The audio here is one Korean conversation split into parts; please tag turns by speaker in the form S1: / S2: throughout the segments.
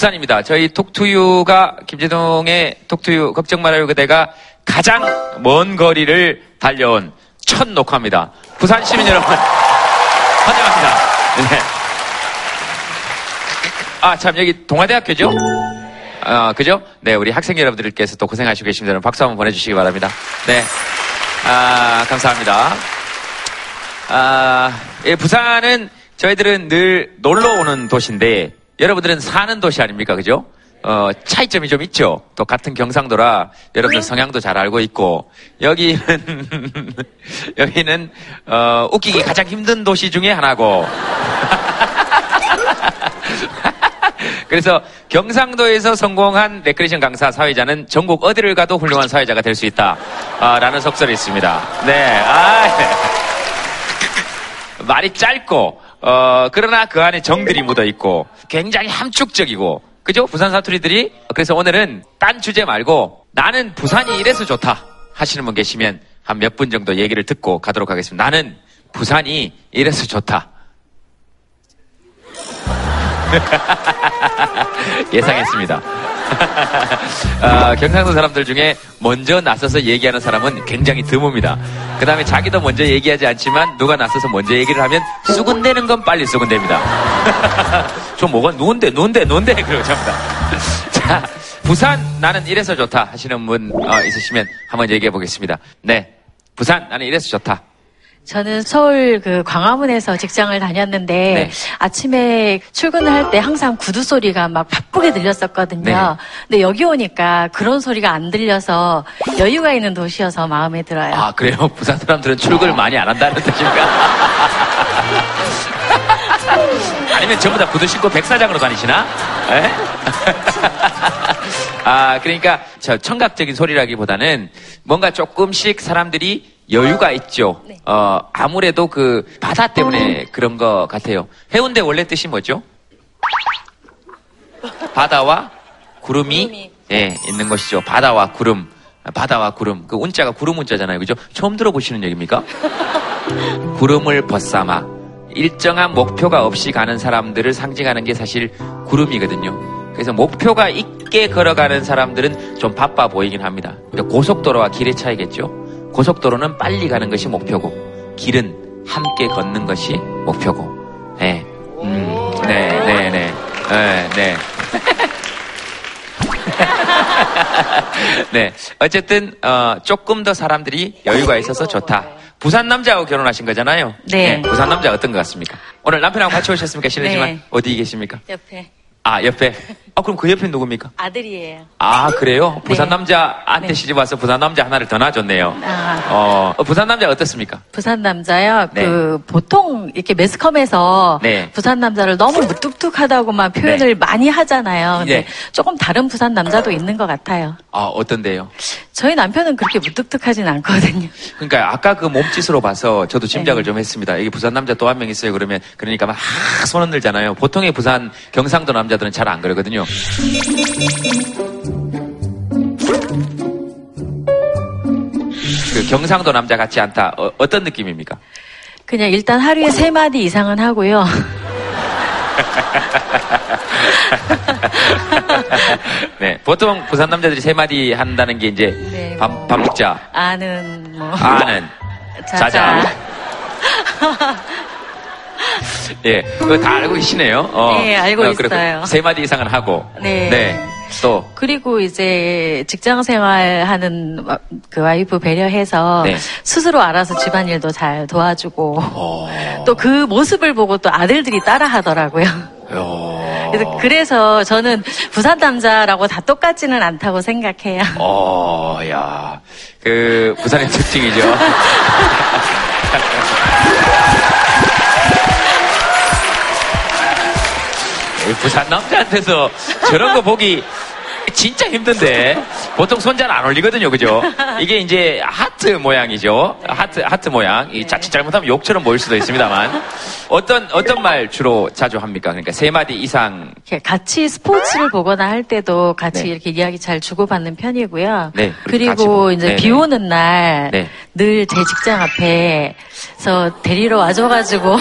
S1: 부산입니다. 저희 톡투유가 김재동의 톡투유 걱정 말아요 그대가 가장 먼 거리를 달려온 첫 녹화입니다. 부산 시민 여러분 환영합니다. 네. 아, 참, 여기 동아대학교죠? 아, 그죠? 네, 우리 학생 여러분들께서 또 고생하시고 계십니다. 박수 한번 보내주시기 바랍니다. 네. 아, 감사합니다. 아, 예, 부산은 저희들은 늘 놀러 오는 도시인데, 여러분들은 사는 도시 아닙니까? 그죠? 어, 차이점이 좀 있죠? 또 같은 경상도라 여러분들 성향도 잘 알고 있고, 여기는, 여기는, 어, 웃기기 가장 힘든 도시 중에 하나고, 그래서 경상도에서 성공한 레크레이션 강사 사회자는 전국 어디를 가도 훌륭한 사회자가 될 수 있다. 아, 라는 속설이 있습니다. 네. 아, 네. 말이 짧고, 어, 그러나 그 안에 정들이 묻어 있고, 굉장히 함축적이고, 그죠? 부산 사투리들이. 그래서 오늘은 딴 주제 말고, 나는 부산이 이래서 좋다. 하시는 분 계시면 한 몇 분 정도 얘기를 듣고 가도록 하겠습니다. 나는 부산이 이래서 좋다. 예상했습니다. 아, 경상도 사람들 중에 먼저 나서서 얘기하는 사람은 굉장히 드뭅니다. 그 다음에 자기도 먼저 얘기하지 않지만 누가 나서서 먼저 얘기를 하면 수군대는 건 빨리 수군대입니다. 저 뭐가 누군데 누군데 누군데 그러고 잡니다. 자, 부산 나는 이래서 좋다 하시는 분 어, 있으시면 한번 얘기해 보겠습니다. 네, 부산 나는 이래서 좋다.
S2: 저는 서울 그 광화문에서 직장을 다녔는데
S1: 네.
S2: 아침에 출근을 할 때 항상 구두 소리가 막 바쁘게 들렸었거든요.
S1: 네.
S2: 근데 여기 오니까 그런 소리가 안 들려서 여유가 있는 도시여서 마음에 들어요.
S1: 아 그래요? 부산 사람들은 출근을 많이 안 한다는 뜻입니까? 아니면 전부 다 구두 신고 백사장으로 다니시나? 에? 아 그러니까 저 청각적인 소리라기보다는 뭔가 조금씩 사람들이 여유가 있죠.
S2: 네.
S1: 어 아무래도 그 바다 때문에 그런 것 같아요. 해운대 원래 뜻이 뭐죠? 바다와 구름이,
S2: 구름이.
S1: 예, 있는 것이죠. 바다와 구름. 바다와 구름. 그 운자가 구름 운자잖아요. 그죠? 처음 들어보시는 얘기입니까? 구름을 벗삼아 일정한 목표가 없이 가는 사람들을 상징하는 게 사실 구름이거든요. 그래서 목표가 있게 걸어가는 사람들은 좀 바빠 보이긴 합니다. 고속도로와 길의 차이겠죠. 고속도로는 빨리 가는 것이 목표고 길은 함께 걷는 것이 목표고. 네. 음, 네, 네, 네. 네, 네. 네. 어쨌든, 어, 조금 더 사람들이 여유가 있어서 좋다. 부산 남자하고 결혼하신 거잖아요.
S2: 네.
S1: 부산 남자 어떤 것 같습니까? 오늘 남편하고 같이 오셨습니까? 실례지만
S2: 네.
S1: 어디 계십니까?
S2: 옆에
S1: 아, 옆에. 아, 그럼 그 옆에 누굽니까?
S2: 아들이에요.
S1: 아, 그래요? 부산
S2: 네.
S1: 남자한테
S2: 네.
S1: 시집 와서 부산 남자 하나를 더 낳아줬네요.
S2: 아.
S1: 어, 어, 부산 남자 어떻습니까?
S2: 부산 남자요.
S1: 네.
S2: 그 보통 이렇게 매스컴에서
S1: 네.
S2: 부산 남자를 너무 무뚝뚝하다고만 표현을 많이 하잖아요. 근데
S1: 네.
S2: 조금 다른 부산 남자도 있는 것 같아요.
S1: 아, 어떤데요?
S2: 저희 남편은 그렇게 무뚝뚝하진 않거든요.
S1: 그러니까 아까 그 몸짓으로 봐서 저도 짐작을
S2: 네.
S1: 좀 했습니다. 여기 부산 남자 또 한 명 있어요. 그러면 그러니까 막 하, 손 흔 들잖아요. 보통의 부산 경상도 남자들은 잘 안 그러거든요. 그 경상도 남자 같지 않다. 어, 떤 느낌입니까?
S2: 그냥 일단 하루에 세 마디 이상은 하고요.
S1: 네, 보통 부산 남자들이 세 마디 한다는 게 이제
S2: 네,
S1: 밥,
S2: 뭐.
S1: 밥 먹자,
S2: 아는 뭐
S1: 아는, 자자. 예, 그거 다 알고 계시네요. 어,
S2: 네, 알고
S1: 그렇고
S2: 있어요.
S1: 세 마디 이상은 하고.
S2: 네.
S1: 또
S2: 그리고 이제 직장 생활하는 와- 그 와이프 배려해서
S1: 네.
S2: 스스로 알아서 집안일도 잘 도와주고
S1: 어,
S2: 또그 모습을 보고 또 아들들이 따라하더라고요.
S1: 요.
S2: 그래서, 그래서 저는 부산 남자라고 다 똑같지는 않다고 생각해요.
S1: 어, 야, 그 부산의 특징이죠. 부산 남자한테서 저런 거 보기 진짜 힘든데 보통 손 잘 안 올리거든요, 그죠? 이게 이제 하트 모양이죠. 하트 하트 모양. 이 자칫 잘못하면 욕처럼 보일 수도 있습니다만 어떤 어떤 말 주로 자주 합니까? 그러니까 세 마디 이상.
S2: 같이 스포츠를 보거나 할 때도 같이
S1: 네.
S2: 이렇게 이야기 잘 주고받는 편이고요.
S1: 네,
S2: 그리고. 이제
S1: 네,
S2: 비
S1: 네.
S2: 오는 날
S1: 네.
S2: 늘 제 직장 앞에서 데리러 와줘가지고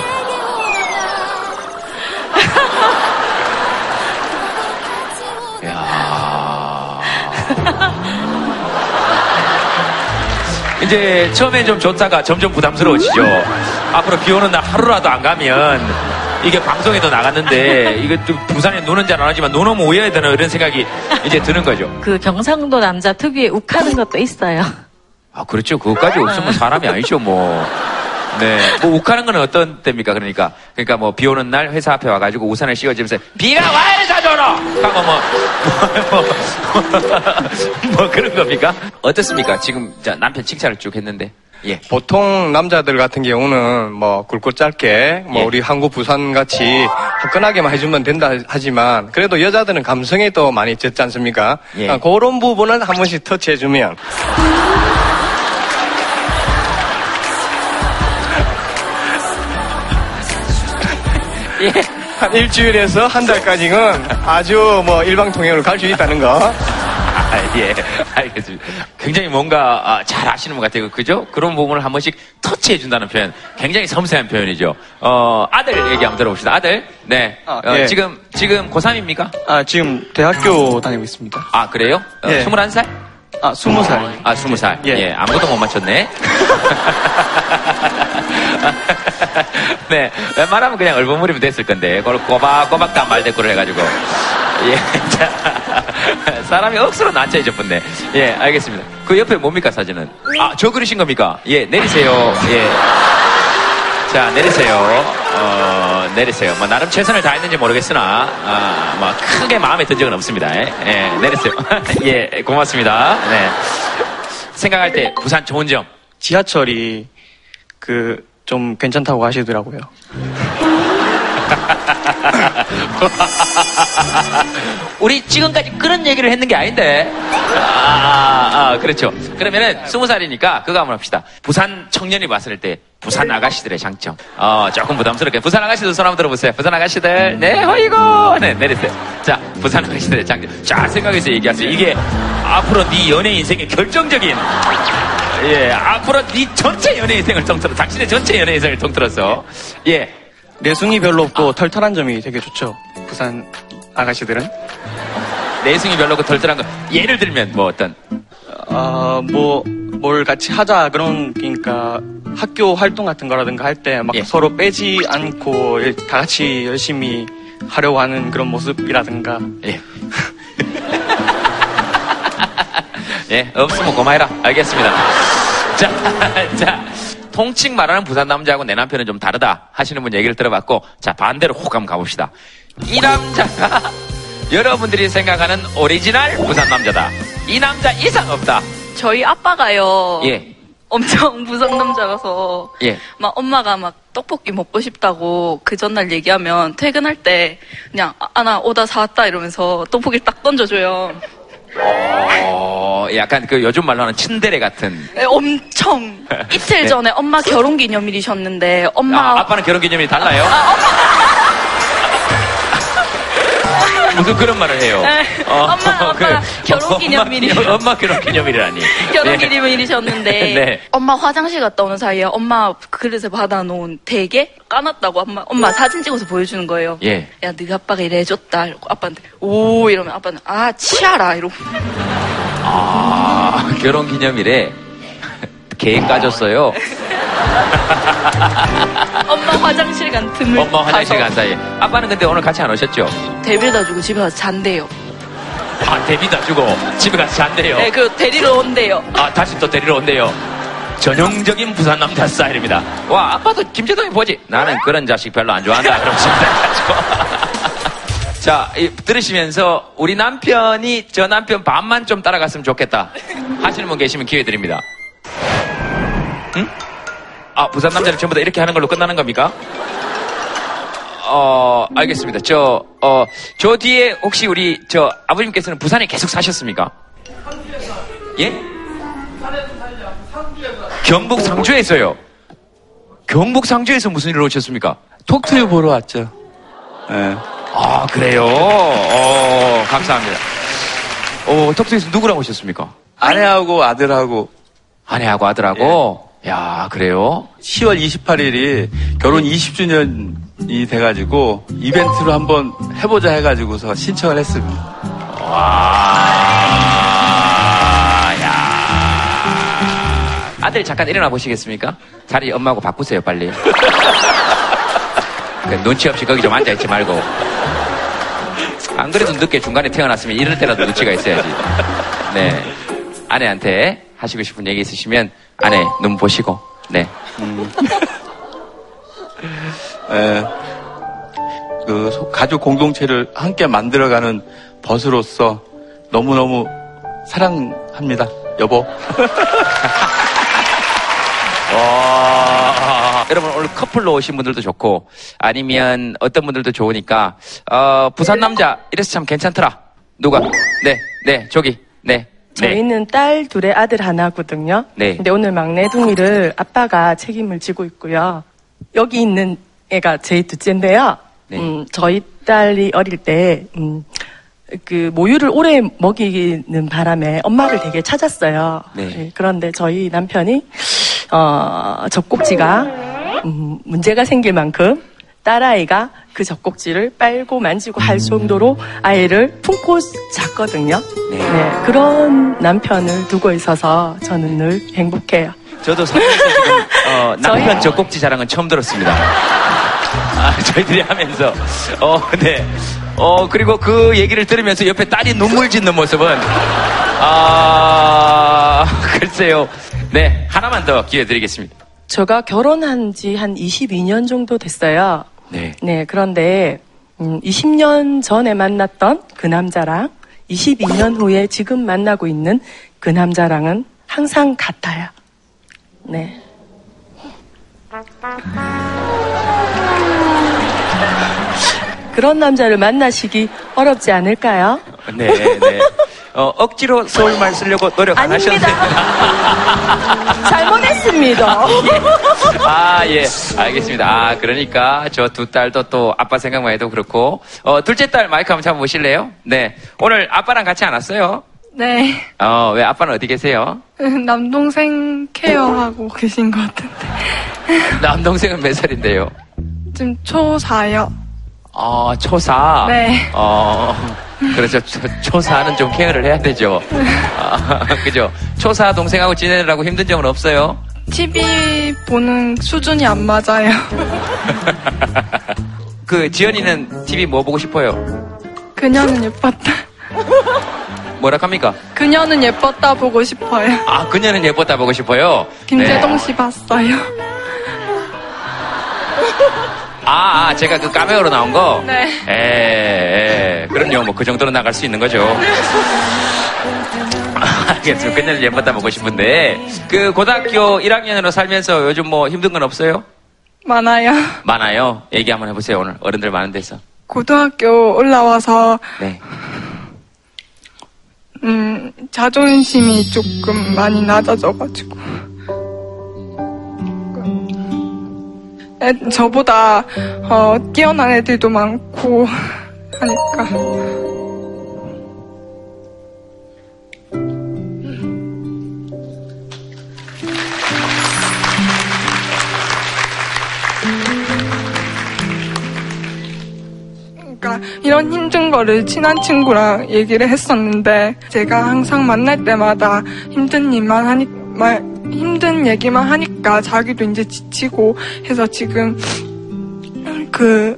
S1: 이제 처음에 좀 좋다가 점점 부담스러워지죠. 앞으로 비 오는 날 하루라도 안 가면 이게 방송에도 나갔는데 이게 또 부산에 노는 줄 알았지만 눈 오면 오해야 되나 이런 생각이 이제 드는 거죠.
S2: 그 경상도 남자 특유의 욱하는 것도 있어요.
S1: 아 그렇죠. 그것까지 없으면 사람이 아니죠 뭐. 네. 뭐 욱하는 건 어떤 때입니까? 그러니까 그러니까 뭐 비 오는 날 회사 앞에 와가지고 우산을 씌워주면서 비가 와야 사줘라 하고 뭐, 뭐, 뭐, 뭐 그런 겁니까? 어떻습니까? 지금 자, 남편 칭찬을 쭉 했는데 예.
S3: 보통 남자들 같은 경우는 뭐 굵고 짧게 뭐
S1: 예.
S3: 우리 한국 부산 같이 화끈하게만 해주면 된다 하지만 그래도 여자들은 감성에 또 많이 젖지 않습니까?
S1: 예.
S3: 아, 그런 부분을 한 번씩 터치해주면
S1: 예.
S3: 한 일주일에서 한 달까지는 아주 뭐 일방통행으로 갈 수 있다는 거.
S1: 아, 예, 알겠습니다. 굉장히 뭔가 아, 잘 아시는 것 같아요. 그죠? 그런 부분을 한 번씩 터치해준다는 표현. 굉장히 섬세한 표현이죠. 어, 아들 얘기 한번 들어봅시다. 아들. 네.
S4: 아,
S1: 어,
S4: 예.
S1: 지금, 지금 고3입니까?
S4: 아, 지금 대학교 다니고 있습니다.
S1: 아, 그래요? 어,
S4: 예.
S1: 21살?
S4: 아, 스무 살.
S1: 아, 20살. 예.
S4: 예.
S1: 아무것도 못 맞췄네. 네. 웬만하면 그냥 얼버무리면 됐을 건데, 그걸 꼬박꼬박 다 말대꾸를 해가지고. 예. 자, 사람이 억수로 난처해졌네. 예, 알겠습니다. 그 옆에 뭡니까, 사진은? 아, 저 그리신 겁니까? 예, 내리세요. 예. 자, 내리세요. 어, 내리세요. 뭐, 나름 최선을 다했는지 모르겠으나, 아, 뭐, 크게 마음에 든 적은 없습니다. 예, 예, 내리세요. 예, 고맙습니다. 네. 생각할 때, 부산 좋은 점.
S4: 지하철이 그 좀 괜찮다고 하시더라고요.
S1: 우리 지금까지 그런 얘기를 했는 게 아닌데. 아, 아, 그렇죠. 그러면은 스무 살이니까 그거 한번 합시다. 부산 청년이 봤을 때 부산 아가씨들의 장점. 어, 조금 부담스럽게. 부산 아가씨들 손 한번 들어보세요. 부산 아가씨들. 네, 허이고. 네, 내리세요. 자, 부산 아가씨들의 장점. 잘 생각해서 얘기하세요. 이게 앞으로 네 연애 인생의 결정적인 예, 앞으로 네 전체 연애 인생을 통틀어, 당신의 전체 연애 인생을 통틀어서, 예,
S4: 내숭이 별로 없고 털털한 점이 되게 좋죠. 부산 아가씨들은.
S1: 내숭이 별로 그 덜덜한 거. 예를 들면 뭐 어떤,
S4: 아, 뭐, 뭘 같이 하자. 그런, 그러니까 학교 활동 같은 거라든가 할 때막
S1: 예.
S4: 서로 빼지 않고 일- 다 같이 열심히 하려고 하는 그런 모습이라든가.
S1: 예. 예, 없으면 고마해라. 알겠습니다. 자, 자, 통칭 말하는 부산 남자하고 내 남편은 좀 다르다 하시는 분 얘기를 들어봤고, 자, 반대로 혹 한번 가봅시다. 이 남자가 여러분들이 생각하는 오리지널 부산 남자다. 이 남자 이상 없다.
S5: 저희 아빠가요.
S1: 예,
S5: 엄청 부산 남자라서
S1: 예.
S5: 막 엄마가 막 떡볶이 먹고 싶다고 그 전날 얘기하면 퇴근할 때 그냥 아나 오다 사왔다 이러면서 떡볶이를 딱 던져줘요.
S1: 어, 약간 그 요즘 말로 하는 츤데레 같은.
S5: 네, 엄청 이틀
S1: 네.
S5: 전에 엄마 결혼 기념일이셨는데 엄마
S1: 아, 아빠는 결혼 기념일이 달라요? 무슨 그런 말을 해요?
S5: 네. 엄마, 엄마 결혼 기념일이.
S1: 엄마, 엄마 결혼 기념일이라니.
S5: 결혼
S1: 예.
S5: 기념일이셨는데
S1: 네.
S5: 엄마 화장실 갔다 오는 사이에 엄마 그릇에 받아놓은 대게 까놨다고 엄마 엄마 사진 찍어서 보여주는 거예요.
S1: 예.
S5: 야, 너희 아빠가 이래 해줬다. 이러고 아빠한테 오 이러면 아빠는 아 치아라 이러고
S1: 아, 결혼 기념일에 계획 까졌어요.
S5: 엄마 화장실 간 틈을
S1: 엄마 화장실
S5: 타서
S1: 간 사이에. 아빠는 근데 오늘 같이 안 오셨죠?
S5: 데뷔다 주고 집에 가서 잔대요.
S1: 아, 데뷔다 주고 집에 가서 잔대요.
S5: 네, 그 데리러 온대요.
S1: 아, 다시 또 데리러 온대요. 전형적인 부산 남자 스타일입니다. 와, 아빠도 김재동이 보지. 나는 그런 자식 별로 안 좋아한다. 그러시면 돼가지고. 자, 이, 들으시면서 우리 남편이 저 남편 반만 좀 따라갔으면 좋겠다. 하시는 분 계시면 기회 드립니다. 응? 아, 부산 남자는 전부 다 이렇게 하는 걸로 끝나는 겁니까? 어, 알겠습니다. 저, 어, 저 뒤에 혹시 우리, 저, 아버님께서는 부산에 계속 사셨습니까? 예? 경북 상주에서요. 경북 상주에서 무슨 일을 오셨습니까?
S6: 톡투유 보러 왔죠. 예.
S1: 아, 그래요? 어, 감사합니다. 어, 톡톡에서 누구랑 오셨습니까?
S6: 아내하고 아들하고
S1: 아내하고 아들하고? 야, 그래요?
S6: 10월 28일이 결혼 20주년이 돼가지고 이벤트로 한번 해보자 해가지고서 신청을 했습니다.
S1: 와, 야. 아들 잠깐 일어나 보시겠습니까? 자리 엄마하고 바꾸세요, 빨리. 그 눈치 없이 거기 좀 앉아있지 말고. 안 그래도 늦게 중간에 태어났으면 이럴 때라도 눈치가 있어야지. 네. 아내한테 하시고 싶은 얘기 있으시면 아내 눈 보시고, 네.
S6: 예, 그 소- 가족 공동체를 함께 만들어가는 벗으로서 너무너무 사랑합니다, 여보.
S1: 와, 여러분 오늘 커플로 오신 분들도 좋고 아니면 어떤 분들도 좋으니까 어, 부산 남자 이래서 참 괜찮더라. 누가? 네, 네, 저기, 네, 네.
S7: 저희는 딸 둘에 아들 하나거든요.
S1: 네.
S7: 근데 오늘 막내 둥이를 아빠가 책임을 지고 있고요. 여기 있는 애가 제 둘째인데요.
S1: 네.
S7: 음, 저희 딸이 어릴 때, 음, 그 모유를 오래 먹이는 바람에 엄마를 되게 찾았어요.
S1: 네.
S7: 그런데 저희 남편이 어, 젖꼭지가 음, 문제가 생길 만큼 딸아이가 그 젖꼭지를 빨고 만지고 할 정도로 아이를 품고 잤거든요.
S1: 네.
S7: 네, 그런 남편을 두고 있어서 저는 늘 행복해요.
S1: 저도 살면서 지금 어, 남편 젖꼭지 자랑은 처음 들었습니다. 아, 저희들이 하면서 어, 네. 어, 그리고 그 얘기를 들으면서 옆에 딸이 눈물 짓는 모습은 아, 글쎄요. 네, 하나만 더 기회 드리겠습니다.
S7: 제가 결혼한 지 한 22년 정도 됐어요.
S1: 네.
S7: 네, 그런데 음, 20년 전에 만났던 그 남자랑 22년 후에 지금 만나고 있는 그 남자랑은 항상 같아요. 네. 그런 남자를 만나시기 어렵지 않을까요?
S1: 네, 네. 어, 억지로 서울말 쓰려고 노력 안
S7: 아닙니다.
S1: 하셨는데.
S7: 잘못했습니다.
S1: 아, 예. 알겠습니다. 아, 그러니까 저 두 딸도 또 아빠 생각만 해도 그렇고. 어, 둘째 딸 마이크 한번 잡아보실래요? 네. 오늘 아빠랑 같이 안 왔어요?
S8: 네.
S1: 어, 왜 아빠는 어디 계세요?
S8: 남동생 케어하고 계신 것 같은데.
S1: 남동생은 몇 살인데요?
S8: 지금 초4요.
S1: 어, 초사.
S8: 네.
S1: 어, 그래서 초, 초사는 좀 케어를 해야 되죠. 아, 그죠? 초사 동생하고 지내느라고 힘든 점은 없어요?
S8: TV 보는 수준이 안 맞아요.
S1: 그 지연이는 TV 뭐 보고 싶어요?
S8: 그녀는 예뻤다.
S1: 뭐라 합니까?
S8: 그녀는 예뻤다 보고 싶어요.
S1: 아, 그녀는 예뻤다 보고 싶어요.
S8: 김재동
S1: 네.
S8: 씨 봤어요.
S1: 아, 아, 제가 그 까메오로 나온 거?
S8: 네.
S1: 에, 에, 그럼요. 뭐 그 정도로 나갈 수 있는 거죠. 알겠습니다. 그녀는 예뻤다 보고 싶은데, 그 고등학교 1학년으로 살면서 요즘 뭐 힘든 건 없어요?
S8: 많아요.
S1: 많아요. 얘기 한번 해보세요, 오늘. 어른들 많은 데서.
S8: 고등학교 올라와서
S1: 네.
S8: 음, 자존심이 조금 많이 낮아져가지고. 애, 저보다 어, 뛰어난 애들도 많고 하니까. 그러니까 이런 힘든 거를 친한 친구랑 얘기를 했었는데 제가 항상 만날 때마다 힘든 일만 하니 말 힘든 얘기만 하니까 자기도 이제 지치고 해서 지금 그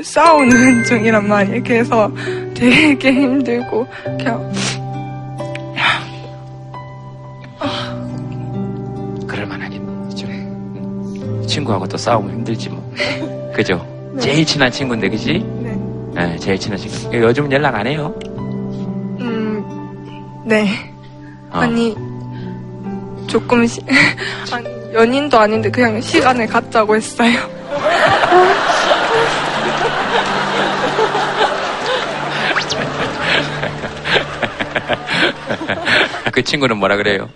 S8: 싸우는 중이란 말이에요. 그래서 되게 힘들고 그냥
S1: 그럴 만하겠네. 그죠? 음. 친구하고 또 싸우면 힘들지 뭐. 그죠? 제일 친한 친구인데, 그지?
S8: 네.
S1: 네, 제일 친한 친구. 요즘은 연락 안 해요?
S8: 음, 네.
S1: 어.
S8: 아니, 조금, 시, 아니, 연인도 아닌데 그냥 시간을 갖자고 했어요.
S1: 그 친구는 뭐라 그래요?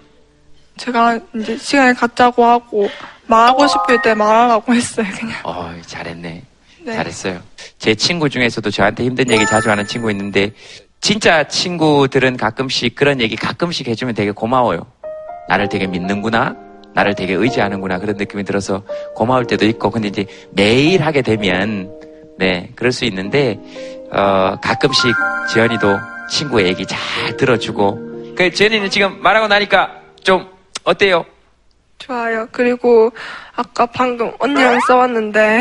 S8: 제가 이제 시간을 갖자고 하고, 말하고 싶을 때 말하라고 했어요, 그냥.
S1: 어, 잘했네.
S8: 네.
S1: 잘했어요. 제 친구 중에서도 저한테 힘든 얘기 자주 하는 친구 있는데, 진짜 친구들은 가끔씩 그런 얘기 가끔씩 해주면 되게 고마워요. 나를 되게 믿는구나. 나를 되게 의지하는구나. 그런 느낌이 들어서 고마울 때도 있고, 근데 이제 매일 하게 되면, 네, 그럴 수 있는데, 어, 가끔씩 지연이도 친구의 얘기 잘 들어주고, 그 지연이는 지금 말하고 나니까 좀 어때요?
S8: 좋아요. 그리고 아까 방금 언니랑 싸웠는데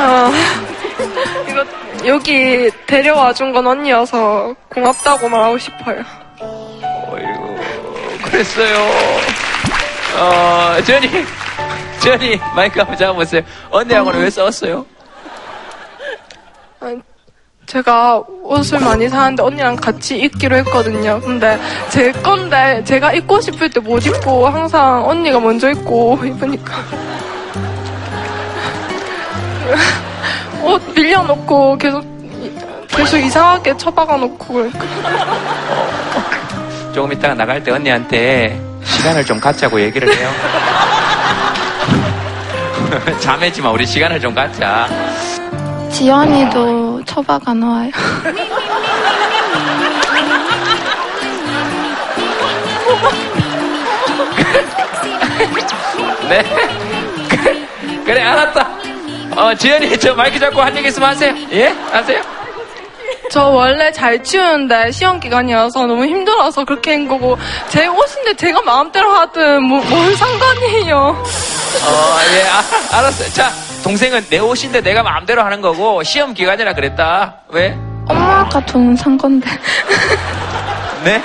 S8: 어, 이거 여기 데려와 준 건 언니여서 고맙다고 말하고 싶어요.
S1: 그랬어요. 어, 전이, 전이, 마이크 한번 잡아보세요. 언니하고는 왜 싸웠어요?
S8: 제가 옷을 많이 사는데 언니랑 같이 입기로 했거든요. 근데 제 건데 제가 입고 싶을 때 못 입고 항상 언니가 먼저 입고 입으니까 옷 빌려놓고 계속 이- 계속 이상하게 처박아 놓고 그러니까
S1: 조금 있다가 나갈 때 언니한테 시간을 좀 갖자고 얘기를 해요. 자매지 마, 우리 시간을 좀 갖자.
S9: 지연이도 처박아 놓아요.
S1: 네. 그래, 알았다. 어, 지연이, 저 마이크 잡고 한 얘기 있으면 하세요. 예? 하세요.
S8: 저 원래 잘 치우는데 시험 기간이어서 너무 힘들어서 그렇게 한 거고 제 옷인데 제가 마음대로 하든 뭐, 뭘 상관이에요.
S1: 어, 예, 아, 알았어요. 자, 동생은 내 옷인데 내가 마음대로 하는 거고, 시험 기간이라 그랬다. 왜?
S9: 엄마가 돈 산 건데.
S1: 네?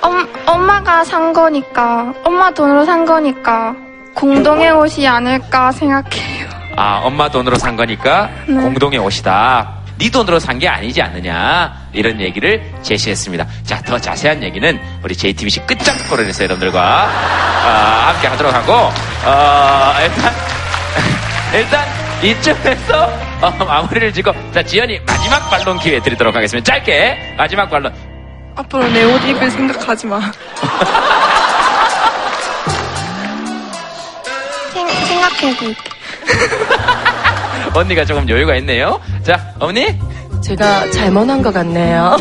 S9: 엄, 엄마가 산 거니까, 엄마 돈으로 산 거니까, 공동의 옷이 아닐까 생각해요.
S1: 아, 엄마 돈으로 산 거니까
S9: 네.
S1: 공동의 옷이다. 네 돈으로 산 게 아니지 않느냐. 이런 얘기를 제시했습니다. 자, 더 자세한 얘기는 우리 JTBC 끝장 토론에서 여러분들과 아, 함께 하도록 하고, 어, 일단, 일단 이쯤에서 어, 마무리를 짓고, 자, 지연이 마지막 반론 기회 드리도록 하겠습니다. 짧게 마지막 반론.
S8: 앞으로 내 옷 입을 생각하지 마.
S9: 생, 생각해볼게.
S1: 언니가 조금 여유가 있네요. 자, 어머니?
S7: 제가 잘못한 것 같네요.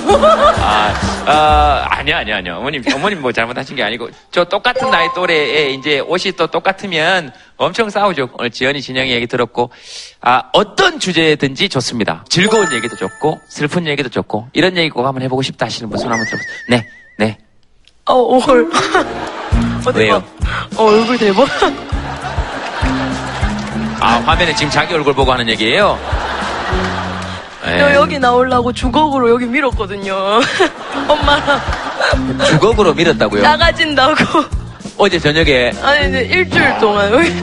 S1: 아, 아, 아니요, 아니요, 아니요. 어머님, 어머님 뭐 잘못하신 게 아니고, 저 똑같은 나이 또래에 이제 옷이 또 똑같으면 엄청 싸우죠. 오늘 지연이, 진영이 얘기 들었고, 아, 어떤 주제든지 좋습니다. 즐거운 얘기도 좋고, 슬픈 얘기도 좋고, 이런 얘기 꼭 한번 해보고 싶다 하시는 분 손 한번 들어보세요. 네, 네.
S7: 어, 얼. 어디
S1: 왜요?
S7: 봐. 어, 얼굴 대박.
S1: 아, 화면에 지금 자기 얼굴 보고 하는 얘기예요? 네.
S7: 저 여기 나오려고 주걱으로 여기 밀었거든요. 엄마랑
S1: 주걱으로 밀었다고요?
S7: 작아진다고.
S1: 어제 저녁에
S7: 아니, 이제 일주일 동안 여기.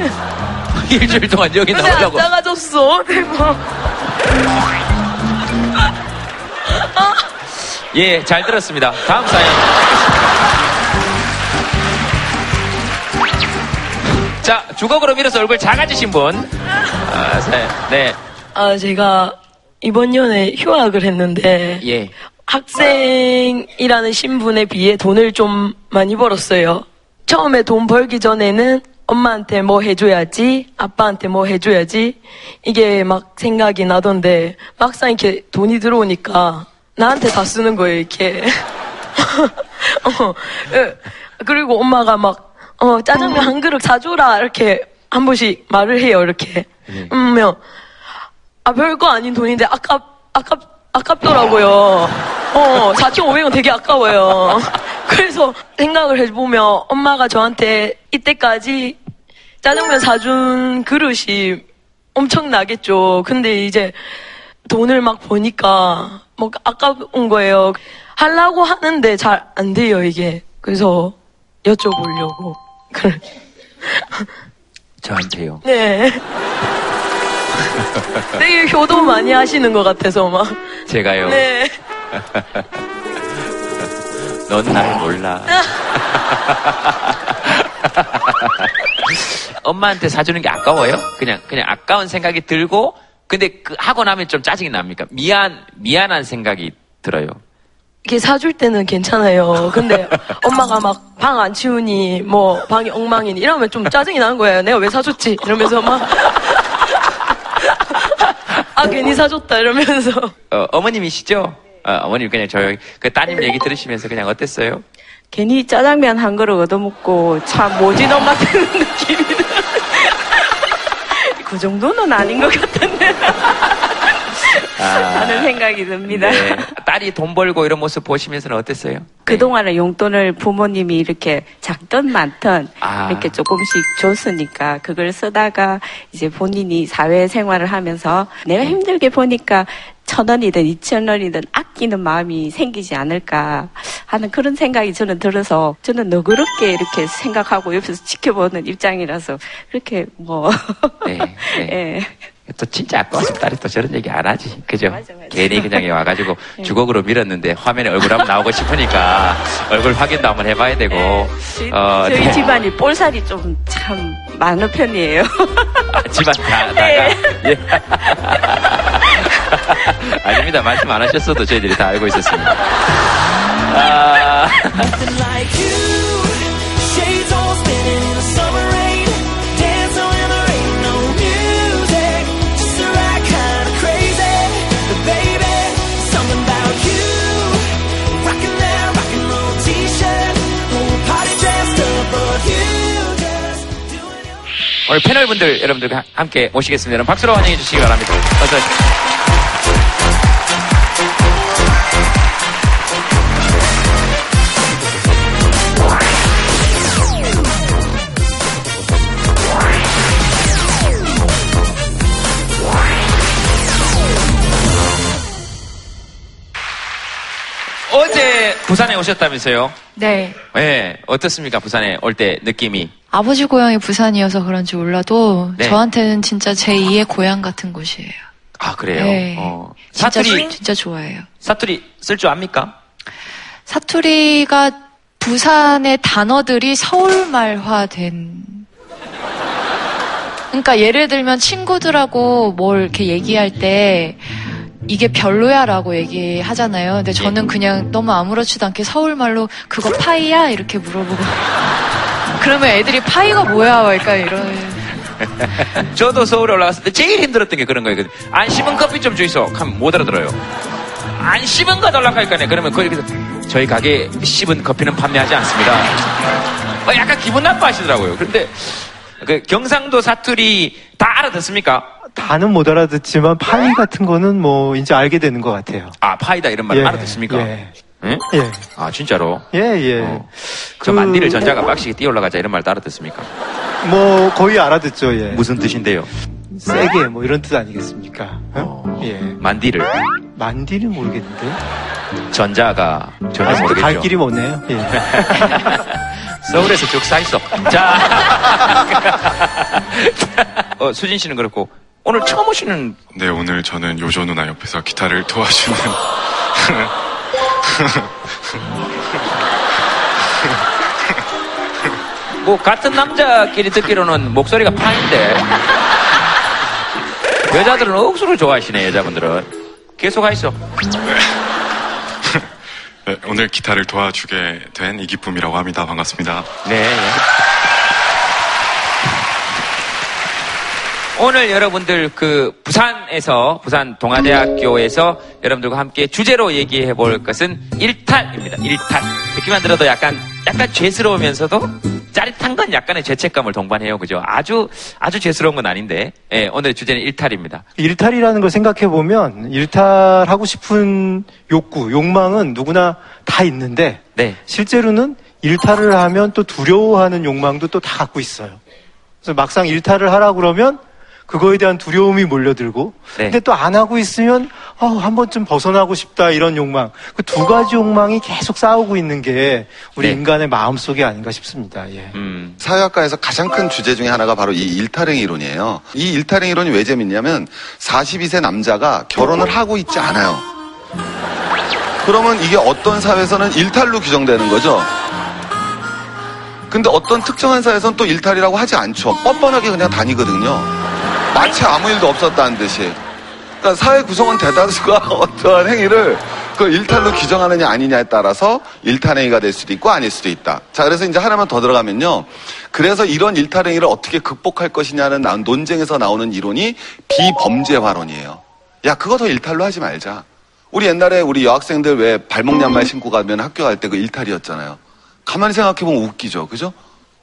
S1: 일주일 동안 여기
S7: 근데 안
S1: 나오려고.
S7: 작아졌어. 대박.
S1: 예, 잘 들었습니다. 다음 사연. 자, 주걱으로 밀어서 얼굴 작아지신 분. 아, 사연. 네,
S10: 아, 제가 이번 년에 휴학을 했는데
S1: 예.
S10: 학생이라는 신분에 비해 돈을 좀 많이 벌었어요. 처음에 돈 벌기 전에는 엄마한테 뭐 해줘야지, 아빠한테 뭐 해줘야지, 이게 막 생각이 나던데, 막상 이렇게 돈이 들어오니까, 나한테 다 쓰는 거예요, 이렇게. 어, 예. 그리고 엄마가 막, 어, 짜장면 한 그릇 사줘라, 이렇게 한 번씩 말을 해요, 이렇게. 그러면, 아, 별거 아닌 돈인데, 아깝, 아깝, 아깝더라고요. 어, 4,500원 되게 아까워요. 그래서 생각을 해보면 엄마가 저한테 이때까지 짜장면 사준 그릇이 엄청나겠죠. 근데 이제 돈을 막 보니까 뭐 아까운 거예요. 하려고 하는데 잘 안 돼요, 이게. 그래서 여쭤보려고.
S1: 저한테요.
S10: 네. 되게 효도 많이 하시는 것 같아서 막.
S1: 제가요.
S10: 네.
S1: 넌 날 몰라. 엄마한테 사주는 게 아까워요? 그냥, 그냥 아까운 생각이 들고, 근데 그 하고 나면 좀 짜증이 납니까? 미안, 미안한 생각이 들어요.
S10: 이렇게 사줄 때는 괜찮아요. 근데 엄마가 막 방 안 치우니 뭐 방이 엉망이니 이러면 좀 짜증이 나는 거예요. 내가 왜 사줬지? 이러면서 막. 아 괜히 사줬다 이러면서.
S1: 어, 어머님이시죠? 어, 어머님 그냥 저, 그 따님 얘기 들으시면서 그냥 어땠어요?
S11: 괜히 짜장면 한 그릇 얻어먹고 참 모지놈 같은 느낌이 들어요. 그 정도는 아닌 것 같은데
S1: 아,
S11: 하는 생각이 듭니다.
S1: 네. 딸이 돈 벌고 이런 모습 보시면서는 어땠어요?
S11: 그동안에 용돈을 부모님이 이렇게 작든 많든
S1: 아.
S11: 이렇게 조금씩 줬으니까 그걸 쓰다가 이제 본인이 사회생활을 하면서 내가 힘들게 보니까 천 원이든 이천 원이든 아끼는 마음이 생기지 않을까 하는 그런 생각이 저는 들어서 저는 너그럽게 이렇게 생각하고 옆에서 지켜보는 입장이라서 그렇게 뭐
S1: 네. 네.
S11: 예.
S1: 또 진짜 아까워서 딸이 또 저런 얘기 안 하지. 그죠?
S11: 맞아, 맞아.
S1: 괜히 그냥 와가지고
S11: 네.
S1: 주걱으로 밀었는데 화면에 얼굴 한번 나오고 싶으니까 얼굴 확인도 한번 해봐야 되고.
S11: 저희,
S1: 어,
S11: 저희
S1: 네.
S11: 집안이 볼살이 좀 참 많은 편이에요.
S1: 아, 집안 다, 다가.
S11: 네.
S1: 예. 아닙니다. 말씀 안 하셨어도 저희들이 다 알고 있었습니다. 아, 오늘 패널분들 여러분들과 함께 모시겠습니다. 여러분 박수로 환영해 주시기 바랍니다. 어서 오십시오. 부산에 오셨다면서요?
S12: 네.
S1: 네, 어떻습니까? 부산에 올 때 느낌이?
S12: 아버지 고향이 부산이어서 그런지 몰라도
S1: 네.
S12: 저한테는 진짜 제 2의 고향 같은 곳이에요.
S1: 아, 그래요?
S12: 네.
S1: 어.
S12: 진짜
S1: 사투리,
S12: 진짜 좋아해요.
S1: 사투리 쓸 줄 압니까?
S12: 사투리가 부산의 단어들이 서울말화된 그러니까 예를 들면 친구들하고 뭘 이렇게 얘기할 때 이게 별로야라고 얘기하잖아요. 근데 저는 그냥 너무 아무렇지도 않게 서울 말로 그거 파이야 이렇게 물어보고 그러면 애들이 파이가 뭐야? 그러니까 이런
S1: 저도 서울에 올라갔을 때 제일 힘들었던 게 그런 거예요. 안 씹은 커피 좀 주이소. 하면 못 알아들어요. 안 씹은 거 할거아요 그러면 거기서 저희 가게 씹은 커피는 판매하지 않습니다. 어, 약간 기분 나빠하시더라고요. 그런데 그 경상도 사투리 다 알아듣습니까?
S13: 다는 못 알아듣지만 파이 같은 거는 뭐 이제 알게 되는 것 같아요.
S1: 아 파이다 이런 말
S13: 예,
S1: 알아듣습니까?
S13: 예.
S1: 응?
S13: 예.
S1: 아 진짜로?
S13: 예, 예.
S1: 어. 저
S13: 그-
S1: 만디를 전자가 빡시게 뛰어 올라가자 이런 말도 알아듣습니까?
S13: 뭐 거의 알아듣죠. 예.
S1: 무슨 뜻인데요?
S13: 세게 뭐 이런 뜻 아니겠습니까? 어? 예.
S1: 만디를
S13: 만디는 모르겠는데.
S1: 전자가 전혀
S13: 아직도
S1: 모르겠죠.
S13: 갈 길이 머네요. 예.
S1: 서울에서 쭉사 있어. 자, 어, 수진 씨는 그렇고 오늘 처음 오시는
S14: 네, 오늘 저는 요조 누나 옆에서 기타를 도와주는
S1: 뭐 같은 남자끼리 듣기로는 목소리가 파인데 여자들은 억수로 좋아하시네 여자분들은 계속 하있어.
S14: 네, 오늘 기타를 도와주게 된 이기쁨이라고 합니다. 반갑습니다.
S1: 네. 오늘 여러분들 그 부산에서 부산 동아대학교에서 여러분들과 함께 주제로 얘기해 볼 것은 일탈입니다. 일탈. 듣기만 들어도 약간 약간 죄스러우면서도 짜릿한 건 약간의 죄책감을 동반해요. 그죠? 아주 아주 죄스러운 건 아닌데. 예, 오늘의 주제는 일탈입니다.
S13: 일탈이라는 걸 생각해 보면 일탈하고 싶은 욕구, 욕망은 누구나 다 있는데
S1: 네.
S13: 실제로는 일탈을 하면 또 두려워하는 욕망도 또 다 갖고 있어요. 그래서 막상 일탈을 하라 그러면 그거에 대한 두려움이 몰려들고
S1: 네.
S13: 근데 또 안 하고 있으면 어, 한 번쯤 벗어나고 싶다 이런 욕망 그 두 가지 욕망이 계속 싸우고 있는 게 우리
S1: 네.
S13: 인간의 마음 속에 아닌가 싶습니다. 예.
S1: 음.
S15: 사회학과에서 가장 큰 주제 중에 하나가 바로 이 일탈행 이론이에요. 이 일탈행 이론이 왜 재밌냐면 42세 남자가 결혼을 하고 있지 않아요. 그러면 이게 어떤 사회에서는 일탈로 규정되는 거죠. 근데 어떤 특정한 사회에서는 또 일탈이라고 하지 않죠. 뻔뻔하게 그냥 다니거든요. 마치 아무 일도 없었다는 듯이. 그러니까 사회 구성원 대다수가 어떠한 행위를 그 일탈로 규정하느냐 아니냐에 따라서 일탈행위가 될 수도 있고 아닐 수도 있다. 자, 그래서 이제 하나만 더 들어가면요. 그래서 이런 일탈행위를 어떻게 극복할 것이냐는 나- 논쟁에서 나오는 이론이 비범죄화론이에요. 야, 그거 더 일탈로 하지 말자. 우리 옛날에 우리 여학생들 왜 발목 양말 신고 가면 학교 갈 때 그 일탈이었잖아요. 가만히 생각해보면 웃기죠. 그죠?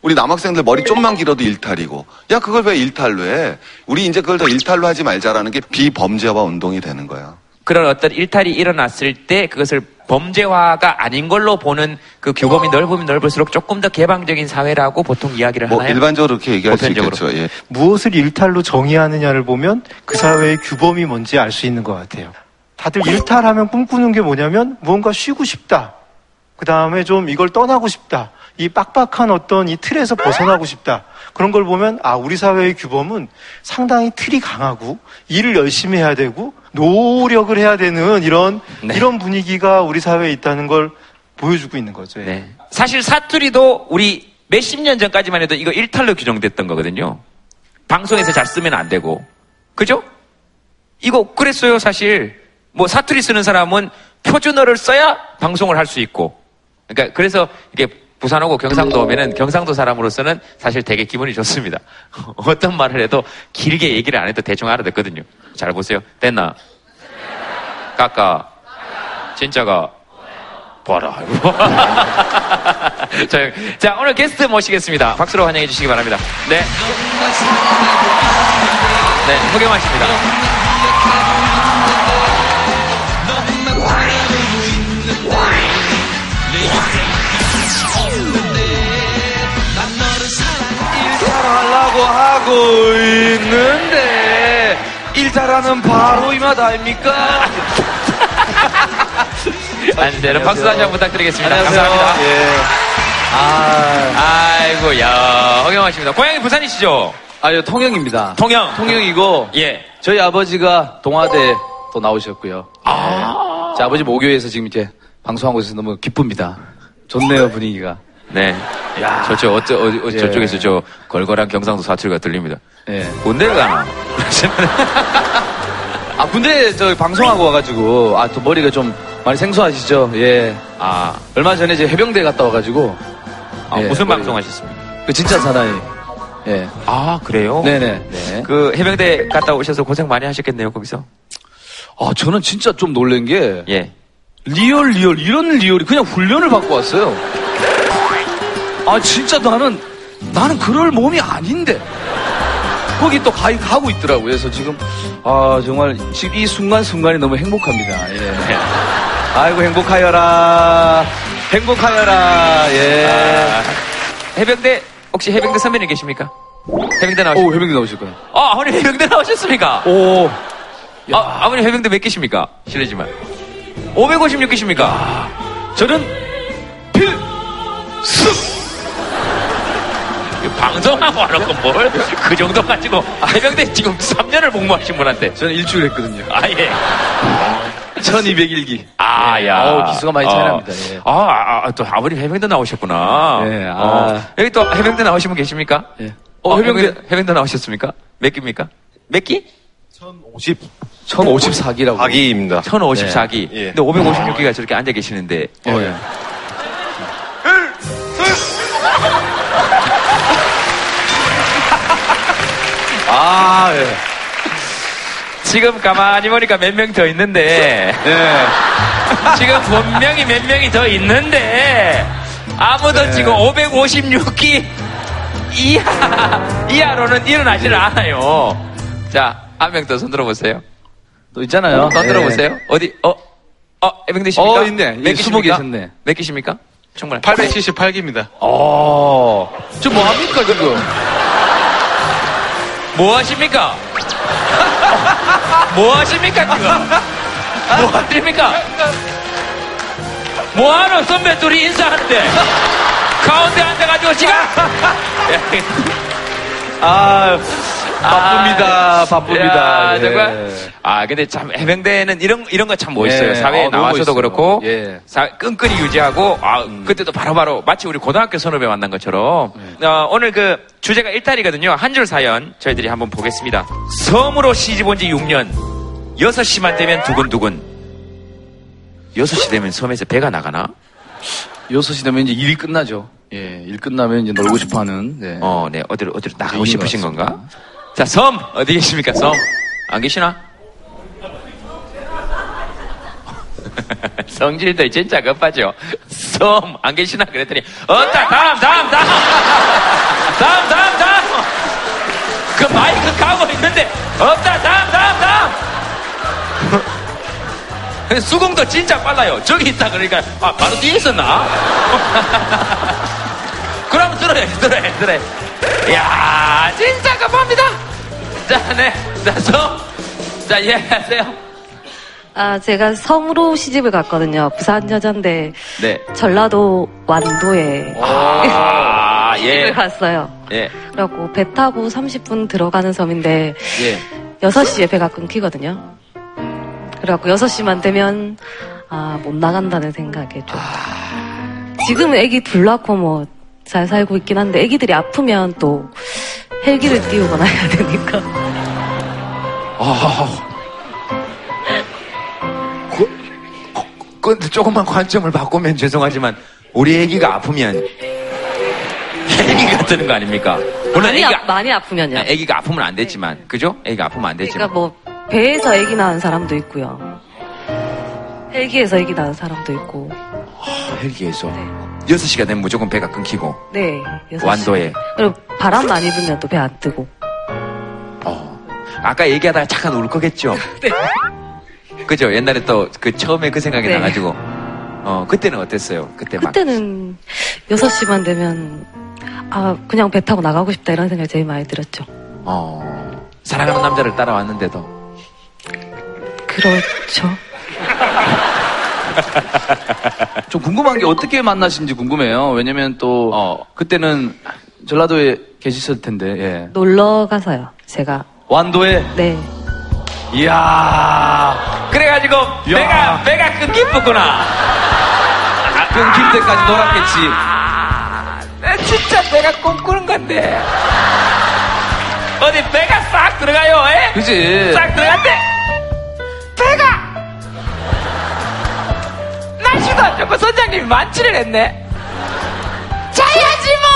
S15: 우리 남학생들 머리 좀만 길어도 일탈이고. 야, 그걸 왜 일탈로 해? 우리 이제 그걸 더 일탈로 하지 말자라는 게 비범죄화 운동이 되는 거예요.
S1: 그런 어떤 일탈이 일어났을 때 그것을 범죄화가 아닌 걸로 보는 그 규범이 넓으면 넓을수록 조금 더 개방적인 사회라고 보통 이야기를
S15: 뭐
S1: 하나요?
S15: 일반적으로 그렇게 얘기할 수
S1: 보편적으로.
S15: 있겠죠. 예.
S13: 무엇을 일탈로 정의하느냐를 보면 그 사회의 규범이 뭔지 알 수 있는 것 같아요. 다들 일탈하면 꿈꾸는 게 뭐냐면 무언가 쉬고 싶다. 그 다음에 좀 이걸 떠나고 싶다. 이 빡빡한 어떤 이 틀에서 벗어나고 싶다. 그런 걸 보면 아 우리 사회의 규범은 상당히 틀이 강하고 일을 열심히 해야 되고 노력을 해야 되는 이런
S1: 네.
S13: 이런 분위기가 우리 사회에 있다는 걸 보여주고 있는 거죠. 예.
S1: 네. 사실 사투리도 우리 몇십 년 전까지만 해도 이거 일탈로 규정됐던 거거든요. 방송에서 잘 쓰면 안 되고. 그죠? 이거 그랬어요, 사실. 뭐 사투리 쓰는 사람은 표준어를 써야 방송을 할 수 있고. 그러니까 그래서 이게 부산 오고 경상도 오면은 경상도 사람으로서는 사실 되게 기분이 좋습니다. 어떤 말을 해도 길게 얘기를 안 해도 대충 알아듣거든요. 잘 보세요. 됐나? 까까. 진짜가. 봐라. 자, 자, 오늘 게스트 모시겠습니다. 박수로 환영해 주시기 바랍니다. 네. 네, 씨입니다.
S16: 있는데 일탈하는 바로 이맛 아닙니까?
S1: 네, 박수 다시 한번 부탁드리겠습니다.
S16: 안녕하세요.
S1: 감사합니다.
S16: 예. 아,
S1: 아이고, 야, 허경환 씨입니다. 고향이 부산이시죠?
S16: 아유 통영입니다.
S1: 통영.
S16: 통영이고
S1: 예.
S16: 저희 아버지가 동아대 또 나오셨고요. 아. 제 아버지 모교에서 지금 이렇게 방송하고 있어서 너무 기쁩니다. 좋네요 분위기가.
S1: 네. 야, 저쪽, 어쩌, 어, 어,
S16: 예.
S1: 저쪽에서 저 걸걸한 경상도 사투리가 들립니다.
S16: 예.
S1: 군대를 가나?
S16: 아 군대 저 방송하고 와가지고 아 또 머리가 좀 많이 생소하시죠? 예.
S1: 아
S16: 얼마 전에 이제 해병대 갔다 와가지고
S1: 아,
S16: 예,
S1: 무슨
S16: 머리-
S1: 방송 하셨습니까?
S16: 그 진짜 사나이. 예.
S1: 아, 그래요?
S16: 네네. 네.
S1: 그 해병대 갔다 오셔서 고생 많이 하셨겠네요, 거기서.
S16: 아 저는 진짜 좀 놀란 게
S1: 예.
S16: real real 이런 real이 그냥 훈련을 받고 왔어요. 아 진짜 나는 나는 그럴 몸이 아닌데 거기 또 가입 하고 있더라고요. 그래서 지금 아 정말 지금 이 순간 순간이 너무 행복합니다. 예. 아이고 행복하여라 행복하여라 예.
S1: 아, 해병대, 혹시 해병대 선배님 계십니까? 해병대 나오셨
S16: 오 해병대 나오실 거예요.
S1: 아, 아버님 해병대 나오셨습니까?
S16: 오.
S1: 아, 아버님 해병대 몇 개십니까? 실례지만. 556개십니까?
S16: 저는 필수
S1: 방송하고 하는 건 뭘? 그 정도 가지고 해병대 지금 3년을 복무하신 분한테.
S16: 저는 일주일 했거든요.
S1: 아, 예.
S16: 1201기.
S1: 아, 야.
S16: 어우, 기수가 많이 차이 납니다, 예.
S1: 아, 아, 아, 또 아버님 해병대 나오셨구나.
S16: 예, 아.
S1: 어. 여기 또 해병대 나오신 분 계십니까?
S16: 예.
S1: 어,
S16: 어,
S1: 해병대,
S16: 해병대-
S1: 해병대 나오셨습니까? 몇 기입니까? 몇 기?
S16: 1050 1054기라고.
S3: 4기입니다.
S1: 1054기.
S3: 네. 예.
S1: 근데 556기가 저렇게 앉아 계시는데.
S16: 어, 예.
S1: 지금 가만히 보니까 몇 명 더 있는데.
S16: 예.
S1: 지금 분명히 몇 명이 더 있는데. 아무도
S16: 네.
S1: 지금 556기 이하, 이하로는 일어나질 않아요. 자, 한 명 더 손 들어보세요.
S16: 또 있잖아요.
S1: 손
S16: 예.
S1: 들어보세요. 어디, 어, 어, 해병대십니까?
S16: 어, 있네.
S1: 몇 기십니까?
S16: 계셨네.
S1: 몇 기십니까? 정말.
S6: 878기입니다.
S16: 어. 지금 뭐 합니까, 지금?
S1: 뭐 하십니까? 뭐 하십니까, 지금? 뭐 하십니까? 뭐하노, 선배 둘이 인사하는데? 가운데 앉아가지고 지금?
S16: 아, 바쁩니다. 바쁩니다.
S1: 야,
S16: 예.
S1: 정말. 아, 근데 참, 해병대는 이런, 이런 거 참 멋있어요.
S16: 예.
S1: 사회에
S16: 어,
S1: 나와서도. 그렇고,
S16: 예. 음.
S1: 사- 끈끈이 유지하고, 아, 그때도 바로 바로, 마치 우리 고등학교 선후배 만난 것처럼,
S16: 네.
S1: 어, 오늘 그 주제가 일탈이거든요. 한 줄 사연 저희들이 한번 보겠습니다. 섬으로 시집 온 지 6년, 6시만 되면 두근두근. 6시 되면 섬에서 배가 나가나?
S16: 6시 되면 이제 일이 끝나죠. 예, 일 끝나면 이제 놀고 싶어 하는, 네.
S1: 어, 네. 어디로, 어디로 나가고 싶으신
S16: 것
S1: 건가? 자, 섬! 어디 계십니까, 섬? 안 계시나? 성질도 진짜 급하죠. 섬, 안 계시나? 그랬더니, 없다, 다음, 다음, 다음! 다음, 다음, 다음! 그 마이크 가고 있는데, 없다, 다음, 다음, 다음! 수긍도 진짜 빨라요. 저기 있다 그러니까 아 바로 뒤에 있었나? 그럼 들어요, 들어요, 들어요. 이야, 진짜 급합니다. 자, 네, 자, 서, 자, 예, 하세요.
S17: 아, 제가 섬으로 시집을 갔거든요. 부산 여잔데
S1: 네.
S17: 전라도 완도에
S1: 아, 예.
S17: 시집을 갔어요.
S1: 예,
S17: 그래갖고 배 타고 30분 들어가는 섬인데
S1: 예.
S17: 6시에 배가 끊기거든요. 그래갖고 6시만 되면 아, 못 나간다는 생각에 좀. 지금 애기 둘 낳고 뭐 잘 살고 있긴 한데 애기들이 아프면 또 헬기를 띄우거나 해야 되니까.
S1: 아, 그, 그, 조금만 관점을 바꾸면 죄송하지만, 우리 애기가 아프면, 애기가 뜨는 거 아닙니까? 물론
S17: 많이,
S1: 애기가,
S17: 아, 많이 아프면요.
S1: 아, 애기가 아프면 안 됐지만, 그죠? 애기가 아프면 안 됐지만.
S17: 그러니까 뭐 배에서 애기 낳은 사람도 있고요. 헬기에서 애기 낳은 사람도 있고.
S1: 헬기에서. 여섯 시가 되면 무조건 배가 끊기고,
S17: 네. 여섯 시.
S1: 완도에.
S17: 그리고 바람 많이 불면 또 배 안 뜨고.
S1: 아까 얘기하다가 잠깐 울컥했죠? 그죠? 옛날에 또 그 처음에 그 생각이
S17: 네.
S1: 나가지고, 어, 그때는 어땠어요? 그때 막.
S17: 그때는 6시만 되면 아 그냥 배 타고 나가고 싶다 이런 생각이 제일 많이 들었죠.
S1: 어, 사랑하는 남자를 따라왔는데도.
S17: 그렇죠.
S16: 좀 궁금한 게 어떻게 만나신지 궁금해요. 왜냐면 또
S1: 어.
S16: 그때는 전라도에 계셨을 텐데 예.
S17: 놀러 가서요. 제가
S16: 완도에
S17: 네.
S1: 이야. 그래가지고, 배가, 배가 끊기쁘구나.
S16: 아, 끊길 때까지 놀았겠지.
S1: 내 진짜 배가 꿈꾸는 건데. 어디 배가 싹 들어가요, 에?
S16: 그지?
S1: 싹 들어간대. 좋고 선장님이 만취를 했네. 자야지 뭐!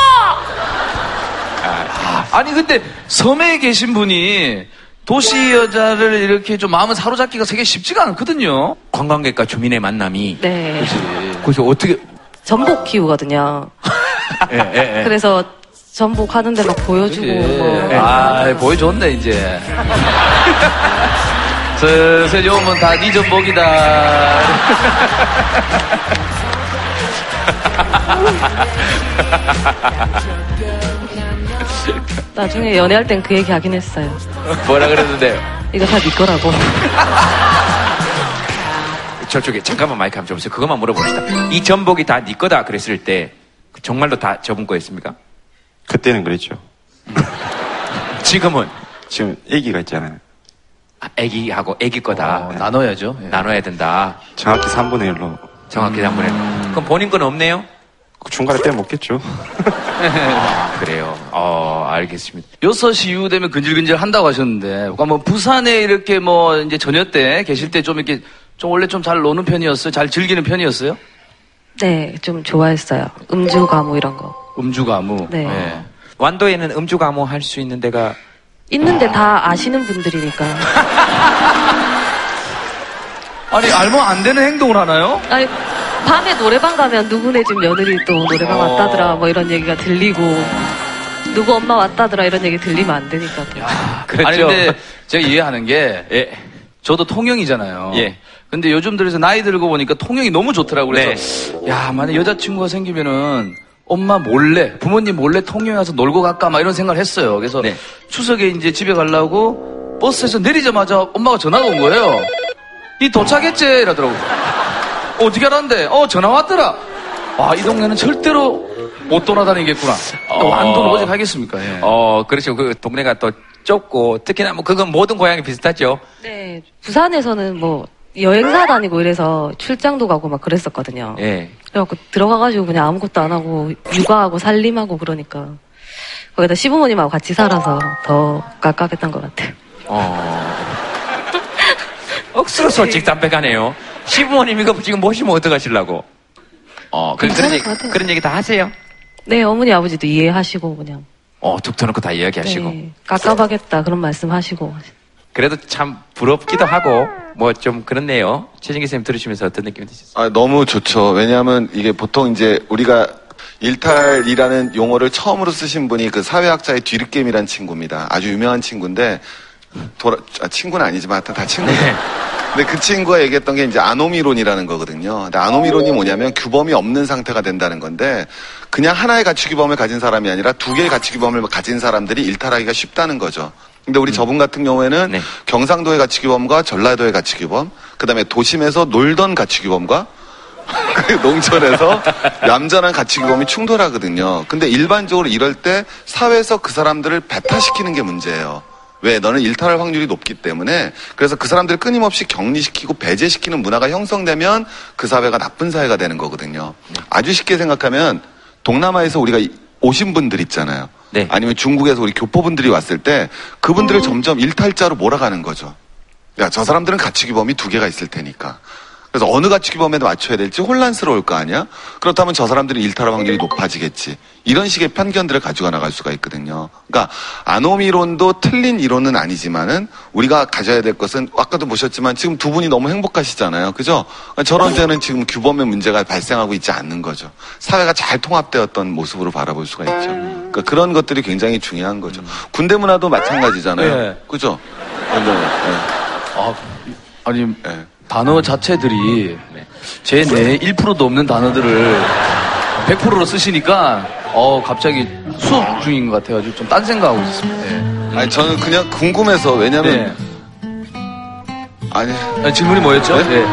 S16: 아니 근데 섬에 계신 분이 도시 여자를 이렇게 좀 마음을 사로잡기가 되게 쉽지가 않거든요.
S1: 관광객과 주민의 만남이.
S17: 네.
S1: 그래서 어떻게.
S17: 전복 키우거든요.
S16: 예, 예, 예.
S17: 그래서 전복 하는데 막 보여주고 뭐.
S16: 아, 보여줬네, 이제. 슬슬 요면 다니 전복이다.
S17: 나중에 연애할 땐 그 얘기 하긴 했어요.
S1: 뭐라 그랬는데.
S17: 이거 다 네 거라고.
S1: 저쪽에 잠깐만 마이크 한번 줘보세요. 그것만 물어봅시다. 이 전복이 다 네 거다 그랬을 때 정말로 다 저분 거였습니까?
S18: 그때는 그랬죠.
S1: 지금은
S18: 지금 아기가 있잖아요.
S1: 아, 애기하고 애기 거다.
S16: 나눠야죠.
S1: 나눠야 된다.
S18: 정확히 3분의 1로.
S1: 정확히 3분의 1. 그럼 본인 건 없네요?
S18: 중간에 빼먹겠죠.
S1: 아, 그래요. 어, 알겠습니다.
S16: 6시 이후 되면 근질근질 한다고 하셨는데, 그러니까 뭐 부산에 이렇게 뭐 이제 저녁 때 계실 때 좀 이렇게 좀 원래 좀 잘 노는 편이었어요? 잘 즐기는 편이었어요?
S17: 네, 좀 좋아했어요. 음주 가무 이런 거.
S16: 음주 가무.
S17: 네.
S1: 예. 완도에는 음주 가무 할 수 있는 데가
S17: 있는데 다 아시는 분들이니까.
S16: 아니, 알면 안 되는 행동을 하나요?
S17: 아니, 밤에 노래방 가면 누구네 집 며느리 또 노래방
S16: 어.
S17: 왔다더라 뭐 이런 얘기가 들리고 누구 엄마 왔다더라 이런 얘기 들리면 안 되니까. 또.
S1: 그렇죠.
S16: 아니, 근데 제가 이해하는 게, 저도 통영이잖아요.
S1: 예.
S16: 근데 요즘 들어서 나이 들고 보니까 통영이 너무 좋더라고요. 그래서, 야, 만약 여자친구가 생기면은, 엄마 몰래, 부모님 몰래 통영에 가서 놀고 갈까, 막 이런 생각을 했어요. 그래서, 추석에 이제 집에 가려고, 버스에서 내리자마자 엄마가 전화가 온 거예요. 이 도착했지? 이러더라고. 어떻게 알았는데? 어, 전화 왔더라. 와, 이 동네는 절대로 못 돌아다니겠구나. 또 완도는 어디 가겠습니까? 예.
S1: 어, 그렇죠. 그 동네가 또 좁고 특히나 뭐 그건 모든 고향이 비슷하죠.
S17: 네, 부산에서는 뭐 여행사 다니고 이래서 출장도 가고 막 그랬었거든요.
S1: 예.
S17: 그래갖고 들어가가지고 그냥 아무것도 안 하고 육아하고 살림하고 그러니까 거기다 시부모님하고 같이 살아서 더 깝깝했던 것 같아요.
S1: 어. 억수로 솔직 담백하네요. 시부모님 이거 지금 모시면 어떡하시려고? 어, 그, 그런,
S17: 괜찮을
S1: 얘기,
S17: 것 같아요.
S1: 그런 얘기 다 하세요?
S17: 네, 어머니 아버지도 이해하시고 그냥
S1: 어, 툭 터놓고 다 이야기하시고.
S17: 네, 깝깝하겠다 그런 말씀하시고
S1: 그래도 참 부럽기도 하고, 뭐 좀 그렇네요. 최진기 선생님 들으시면서 어떤 느낌이 드셨어요?
S15: 아, 너무 좋죠. 왜냐하면 이게 보통 이제 우리가 일탈이라는 용어를 처음으로 쓰신 분이 그 사회학자의 뒤르겜이라는 친구입니다. 아주 유명한 친구인데, 돌아, 아, 친구는 아니지만 하여튼 다 친구인데. 근데 그 친구가 얘기했던 게 이제 아노미론이라는 거거든요. 근데 아노미론이 뭐냐면 규범이 없는 상태가 된다는 건데 그냥 하나의 가치 규범을 가진 사람이 아니라 두 개의 가치 규범을 가진 사람들이 일탈하기가 쉽다는 거죠. 근데 우리 저분 같은 경우에는 경상도의 가치 규범과 전라도의 가치 규범, 그다음에 도심에서 놀던 가치 규범과 그 농촌에서 얌전한 가치 규범이 충돌하거든요. 근데 일반적으로 이럴 때 사회에서 그 사람들을 배타시키는 게 문제예요. 왜? 너는 일탈할 확률이 높기 때문에 그래서 그 사람들을 끊임없이 격리시키고 배제시키는 문화가 형성되면 그 사회가 나쁜 사회가 되는 거거든요. 아주 쉽게 생각하면 동남아에서 우리가 이- 오신 분들 있잖아요. 아니면 중국에서 우리 교포분들이 왔을 때 그분들을 점점 일탈자로 몰아가는 거죠. 야, 저 사람들은 가치 규범이 두 개가 있을 테니까. 그래서 어느 가치 규범에 맞춰야 될지 혼란스러울 거 아니야? 그렇다면 저 사람들은 일탈할 확률이 높아지겠지. 이런 식의 편견들을 가지고 나갈 수가 있거든요. 그러니까 아노미론도 틀린 이론은 아니지만은 우리가 가져야 될 것은 아까도 보셨지만 지금 두 분이 너무 행복하시잖아요. 그죠? 저런 데는 지금 규범의 문제가 발생하고 있지 않는 거죠. 사회가 잘 통합되었던 모습으로 바라볼 수가 있죠. 그러니까 그런 것들이 굉장히 중요한 거죠. 군대 문화도 마찬가지잖아요.
S16: 네.
S15: 그죠? 문화. 네.
S16: 아, 아니 단어 자체들이 제 뇌에 1%도 없는 단어들을 100%로 쓰시니까 어 갑자기 수업 중인 것 같아가지고 좀 딴 생각하고 있었습니다. 네.
S15: 아니 저는 그냥 궁금해서 왜냐면 아니
S16: 질문이 뭐였죠? 네.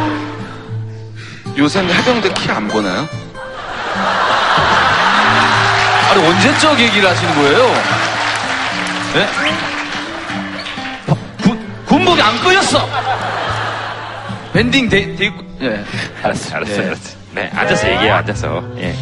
S15: 요새는 해병대 키 안 보나요?
S16: 아니 언제적 얘기를 하시는 거예요? 네? 군, 군복이 안 꺼졌어. 밴딩 돼, 돼 있고. 예.
S1: 알았어, 알았어,
S16: 네.
S1: 알았어. 네, 앉아서 얘기해, 앉아서. 예.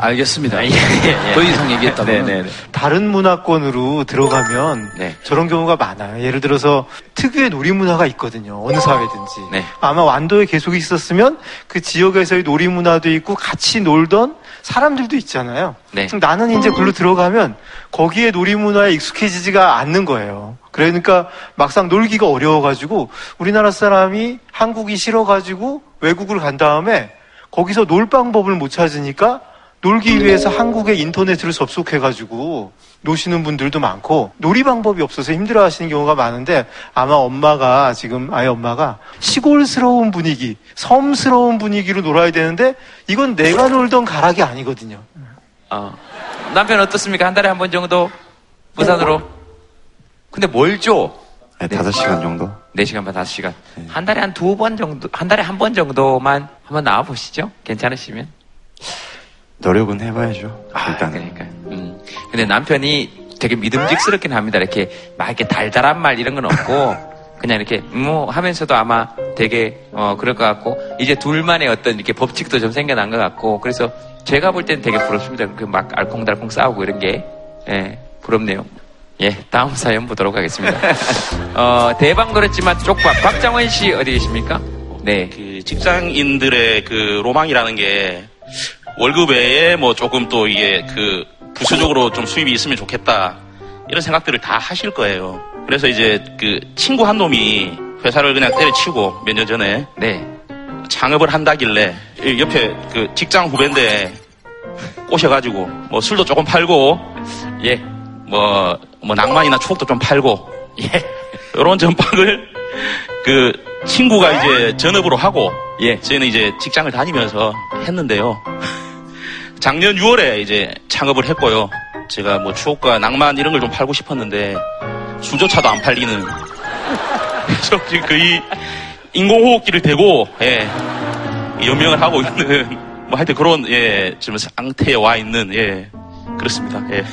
S16: 알겠습니다.
S1: 예, 예.
S16: 더 이상 얘기했다고는.
S1: 네, 네, 네.
S13: 다른 문화권으로 들어가면 저런 경우가 많아요. 예를 들어서 특유의 놀이 문화가 있거든요. 어느 사회든지.
S1: 네.
S13: 아마 완도에 계속 있었으면 그 지역에서의 놀이 문화도 있고 같이 놀던 사람들도 있잖아요.
S1: 네.
S13: 그럼 나는 이제 글로 들어가면 거기에 놀이문화에 익숙해지지가 않는 거예요. 그러니까 막상 놀기가 어려워가지고 우리나라 사람이 한국이 싫어가지고 외국을 간 다음에 거기서 놀 방법을 못 찾으니까 놀기 위해서 한국의 인터넷을 접속해가지고 노시는 분들도 많고 놀이 방법이 없어서 힘들어하시는 경우가 많은데 아마 엄마가 지금 아이 엄마가 시골스러운 분위기, 섬스러운 분위기로 놀아야 되는데 이건 내가 놀던 가락이 아니거든요.
S1: 어. 남편 어떻습니까? 한 달에 한 번 정도? 부산으로? 근데 뭘 줘?
S18: 네, 다섯 시간 정도?
S1: 4시간 반, 5시간. 한 달에 한 두 번 정도, 한 달에 한 번 정도만 한번 나와 보시죠? 괜찮으시면?
S18: 노력은 해봐야죠. 일단.
S1: 그러니까. 음. 근데 남편이 되게 믿음직스럽긴 합니다. 이렇게 막 이렇게 달달한 말 이런 건 없고, 그냥 이렇게, 뭐 하면서도 아마 되게, 어, 그럴 것 같고, 이제 둘만의 어떤 이렇게 법칙도 좀 생겨난 것 같고, 그래서 제가 볼 때는 되게 부럽습니다. 그막 알콩달콩 싸우고 이런 게, 예, 부럽네요. 예, 다음 사연 보도록 하겠습니다. 어, 대박 노렸지만 쪽박. 박장원 씨 어디 계십니까? 네.
S19: 그 직장인들의 그 로망이라는 게 월급 외에 뭐 조금 또 이게 그 부수적으로 좀 수입이 있으면 좋겠다 이런 생각들을 다 하실 거예요. 그래서 이제 그 친구 한 놈이 회사를 그냥 때려치고 몇 년 전에
S1: 네.
S19: 창업을 한다길래 이 옆에 그 직장 후배인데 꼬셔가지고 뭐 술도 조금 팔고
S1: 예.
S19: 뭐, 뭐 낭만이나 추억도 좀 팔고
S1: 예.
S19: 이런 전방을 그 친구가 이제 전업으로 하고
S1: 예.
S19: 저희는 이제 직장을 다니면서 했는데요. 작년 6월에 이제 창업을 했고요. 제가 뭐 추억과 낭만 이런 걸 좀 팔고 싶었는데 수조차도 안 팔리는 그래서 지금 거의 인공호흡기를 대고 예, 연명을 하고 있는 뭐 하여튼 그런 예 지금 상태에 와 있는 예 그렇습니다. 예.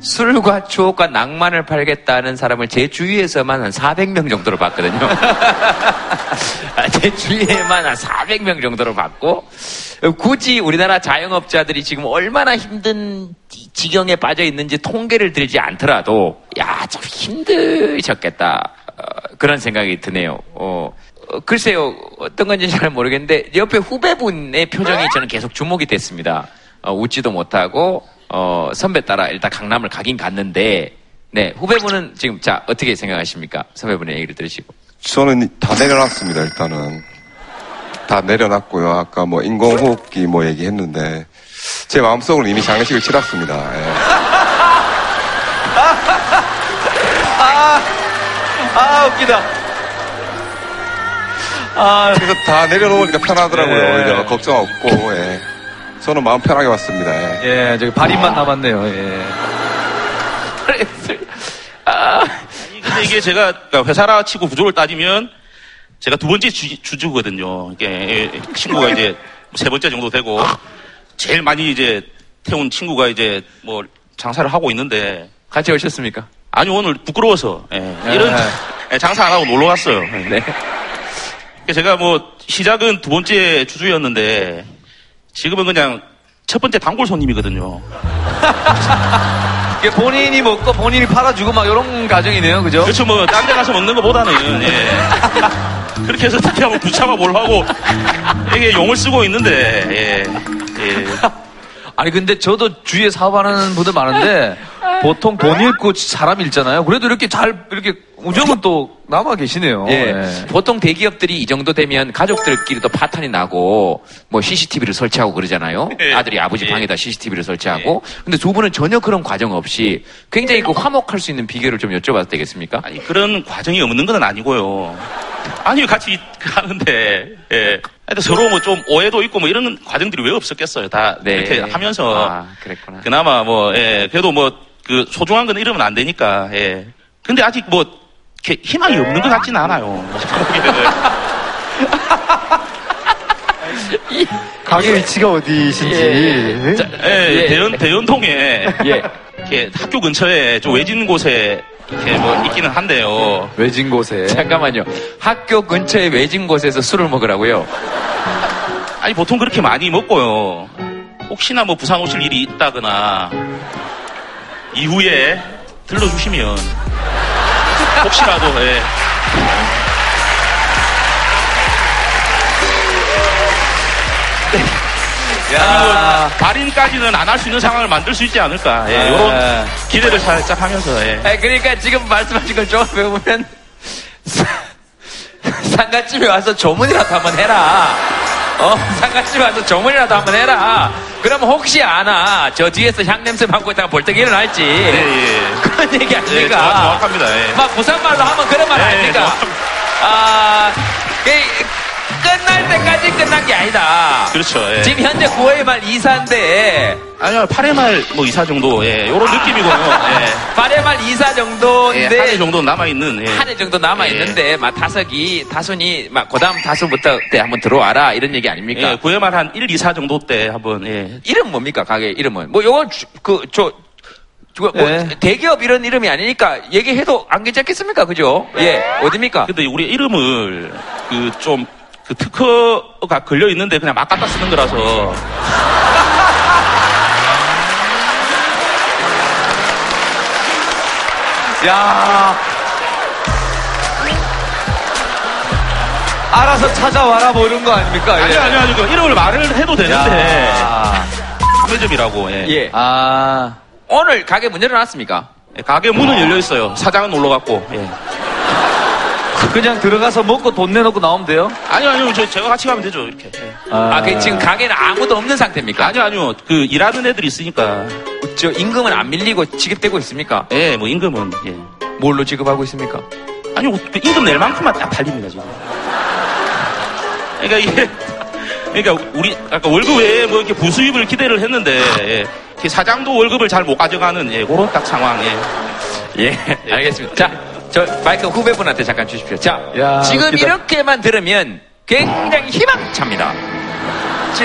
S1: 술과 추억과 낭만을 팔겠다는 사람을 제 주위에서만 한 400명 정도로 봤거든요. 아, 제 주위에만 한 400명 정도로 봤고, 굳이 우리나라 자영업자들이 지금 얼마나 힘든 지- 지경에 빠져 있는지 통계를 들지 않더라도, 야, 참 힘드셨겠다. 어, 그런 생각이 드네요. 어, 어, 글쎄요, 어떤 건지 잘 모르겠는데, 옆에 후배분의 표정이 저는 계속 주목이 됐습니다. 어, 웃지도 못하고, 어, 선배 따라 일단 강남을 가긴 갔는데, 네, 후배분은 지금, 자, 어떻게 생각하십니까? 선배분의 얘기를 들으시고.
S20: 저는 다 내려놨습니다, 일단은. 다 내려놨고요. 아까 뭐 인공호흡기 뭐 얘기했는데, 제 마음속으로 이미 장례식을 치렀습니다. 예.
S16: 아, 아, 웃기다.
S20: 그래서 다 내려놓으니까 편하더라고요.
S16: 예.
S20: 오히려 걱정 없고, 예. 저는 마음 편하게 왔습니다. 예.
S16: 예, 저기 발인만 남았네요. 예.
S19: 근데 이게 제가 그러니까 회사라 치고 구조를 따지면 제가 두 번째 주, 주주거든요. 이게 친구가 이제 세 번째 정도 되고 제일 많이 이제 태운 친구가 이제 뭐 장사를 하고 있는데
S1: 같이 오셨습니까?
S19: 아니 오늘 부끄러워서 예, 이런 예, 장사 안 하고 놀러 왔어요. 네. 제가 뭐 시작은 두 번째 주주였는데 지금은 그냥 첫 번째 단골 손님이거든요.
S16: 이게 본인이 먹고 본인이 팔아주고 막 이런 가정이네요, 그죠?
S19: 그렇죠, 뭐, 딴 데 가서 먹는 것보다는, 예. 그렇게 해서 특히 하면 부차가 뭘 하고, 이게 용을 쓰고 있는데, 예. 예.
S16: 아니 근데 저도 주위에 사업하는 분들 많은데 보통 돈 잃고 사람 잃잖아요. 그래도 이렇게 잘 이렇게 우정은 또 남아 계시네요.
S1: 예.
S16: 예.
S1: 보통 대기업들이 이 정도 되면 가족들끼리도 파탄이 나고 뭐 CCTV를 설치하고 그러잖아요.
S19: 예.
S1: 아들이 아버지 방에다 CCTV를 설치하고. 근데 두 분은 전혀 그런 과정 없이 굉장히 그 화목할 수 있는 비결을 좀 여쭤봐도 되겠습니까?
S19: 아니, 그런 과정이 없는 건 아니고요. 아니, 같이 하는데, 예. 서로 뭐 좀 오해도 있고 뭐 이런 과정들이 왜 없었겠어요. 다
S1: 네.
S19: 이렇게 하면서.
S1: 아, 그랬구나.
S19: 그나마 뭐, 예. 그래도 뭐, 그 소중한 건 잃으면 안 되니까, 예. 근데 아직 뭐, 이렇게 희망이 없는 것 같지는 않아요.
S13: 가게 위치가 어디신지.
S19: 예, 대연, 대연동에. 이렇게 학교 근처에 좀 외진 곳에 이렇게 뭐 있기는 한데요.
S16: 외진 곳에.
S1: 잠깐만요. 학교 근처에 외진 곳에서 술을 먹으라고요?
S19: 아니, 보통 그렇게 많이 먹고요. 혹시나 뭐 부산 오실 일이 있다거나, 이후에 들러주시면, 혹시라도, 예. 야. 발인까지는 안 할 수 있는 상황을 만들 수 있지 않을까. 예, 이런 기대를 살짝 하면서, 예.
S1: 아, 그러니까 지금 말씀하신 걸좀 배우면 상가집에 와서 조문이라도 한번 해라. 어, 상가집에 와서 조문이라도 한번 해라. 그러면 혹시 아나 저 뒤에서 향냄새 맡고 있다가 벌떡 일어날지. 그런 얘기 아닙니까?
S19: 예, 정확- 정확합니다. 예.
S1: 막 부산말로 하면 그런 말
S19: 예,
S1: 아닙니까? 아, 그, 끝날 때까지 끝난 게 아니다.
S19: 그렇죠. 예.
S1: 지금 현재 9월 말 이사인데
S19: 아니요, 8회 말뭐 이사 정도, 예, 요런 느낌이고요. 예.
S1: 8회 말 이사 정도인데
S19: 예, 한해 정도 남아있는, 예.
S1: 한해 정도 남아 있는데 막 다섯이 다순이 막 그 다음 다순부터 때 한번 들어와라 이런 얘기 아닙니까?
S19: 예, 9회 말 한 1, 2, 4 정도 때 한번, 예.
S1: 이름 뭡니까 가게 이름은? 뭐 요거 그저 뭐
S19: 예.
S1: 대기업 이런 이름이 아니니까 얘기해도 안 괜찮겠습니까? 그죠? 예 어딥니까?
S19: 근데 우리 이름을 그 좀그 특허가 걸려 있는데 그냥 막 갖다 쓰는 거라서
S16: 야. 알아서 찾아와라 뭐 이런 거 아닙니까?
S19: 아니
S16: 예.
S19: 아니 아니 그 이름을 말을 해도 되는데
S16: 야.
S19: 매점이라고 예.
S1: 예.
S16: 아
S1: 오늘 가게 문 열어놨습니까?
S19: 예, 가게 문은 열려 있어요. 사장은 놀러 갔고. 예.
S16: 그냥 들어가서 먹고 돈 내놓고 나오면 돼요?
S19: 아니요 아니요 저 제가 같이 가면 되죠 이렇게. 예.
S1: 아, 그 지금 가게는 아무도 없는 상태입니까?
S19: 아니요 아니요 그 일하는 애들이 있으니까.
S1: 저 임금은 안 밀리고 지급되고 있습니까?
S19: 예, 뭐 임금은 예.
S1: 뭘로 지급하고 있습니까?
S19: 아니요 그 임금 낼 만큼만 딱 팔립니다 지금. 그러니까 이게 그러니까 우리 아까 월급 외에 뭐 이렇게 부수입을 기대를 했는데 예. 이렇게 사장도 월급을 잘 못 가져가는 예, 그런 딱 상황. 예.
S1: 예, 알겠습니다. 자, 저 마이크 후배분한테 잠깐 주십시오. 자,
S16: 야,
S1: 지금
S16: 웃기다.
S1: 이렇게만 들으면 굉장히 희망찹니다. 저,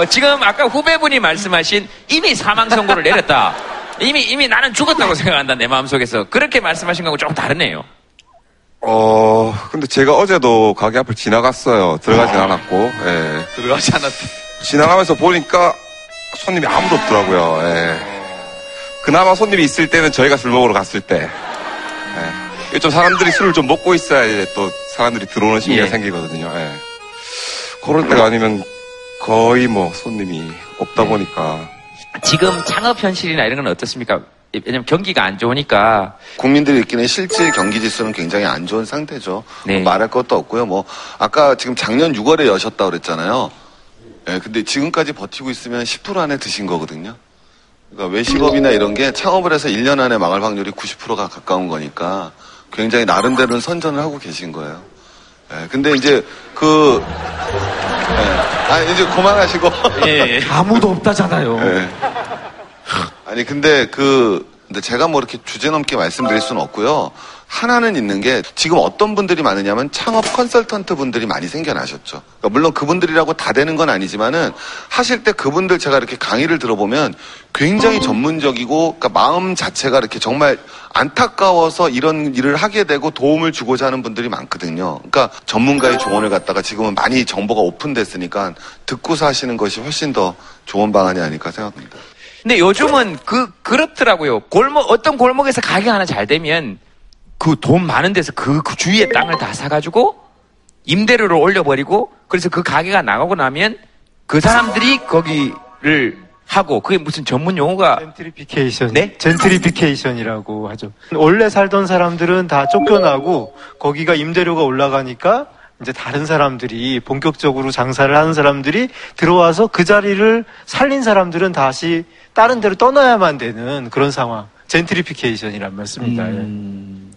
S1: 어, 지금 아까 후배분이 말씀하신 이미 사망 선고를 내렸다. 이미 이미 나는 죽었다고 생각한다 내 마음속에서 그렇게 말씀하신 거하고 조금 다르네요.
S20: 어, 근데 제가 어제도 가게 앞을 지나갔어요. 들어가진 않았고, 예.
S16: 들어가지 않았대.
S20: 지나가면서 보니까 손님이 아무도 없더라고요. 예. 그나마 손님이 있을 때는 저희가 술 먹으러 갔을 때. 예. 좀 사람들이 술을 좀 먹고 있어야 이제 또 사람들이 들어오는 심리가
S1: 예.
S20: 생기거든요. 예. 그럴 때가 아니면 거의 뭐 손님이 없다
S1: 네.
S20: 보니까.
S1: 지금 창업 현실이나 이런 건 어떻습니까? 왜냐면 경기가 안 좋으니까
S21: 국민들이 느끼는 실질 경기 지수는 굉장히 안 좋은 상태죠.
S1: 네.
S21: 뭐 말할 것도 없고요. 뭐 아까 지금 작년 6월에 여셨다 그랬잖아요. 예, 근데 지금까지 버티고 있으면 10% 안에 드신 거거든요. 그러니까 외식업이나 이런 게 창업을 해서 1년 안에 망할 확률이 90%가 가까운 거니까 굉장히 나름대로는 선전을 하고 계신 거예요.
S15: 예, 근데 이제 그 예, 아 이제 그만하시고
S16: 아무도 없다잖아요.
S15: 예. 아니 근데 그 근데 제가 뭐 이렇게 주제 넘게 말씀드릴 수는 없고요. 하나는 있는 게 지금 어떤 분들이 많으냐면 창업 컨설턴트 분들이 많이 생겨나셨죠. 그러니까 물론 그분들이라고 다 되는 건 아니지만은 하실 때 그분들 제가 이렇게 강의를 들어보면 굉장히 전문적이고 그러니까 마음 자체가 이렇게 정말 안타까워서 이런 일을 하게 되고 도움을 주고자 하는 분들이 많거든요. 그러니까 전문가의 조언을 갖다가 지금은 많이 정보가 오픈됐으니까 듣고서 하시는 것이 훨씬 더 좋은 방안이 아닐까 생각합니다.
S1: 근데 요즘은 그 그렇더라고요. 골목 어떤 골목에서 가게 하나 잘 되면 그 돈 많은 데서 그, 그 주위에 땅을 다 사가지고 임대료를 올려버리고 그래서 그 가게가 나가고 나면 그 사람들이 거기를 하고 그게 무슨 전문 용어가
S13: 젠트리피케이션. 젠트리피케이션이라고 하죠. 원래 살던 사람들은 다 쫓겨나고 거기가 임대료가 올라가니까 이제 다른 사람들이 본격적으로 장사를 하는 사람들이 들어와서 그 자리를 살린 사람들은 다시 다른 데로 떠나야만 되는 그런 상황. 젠트리피케이션이란 말씀입니다.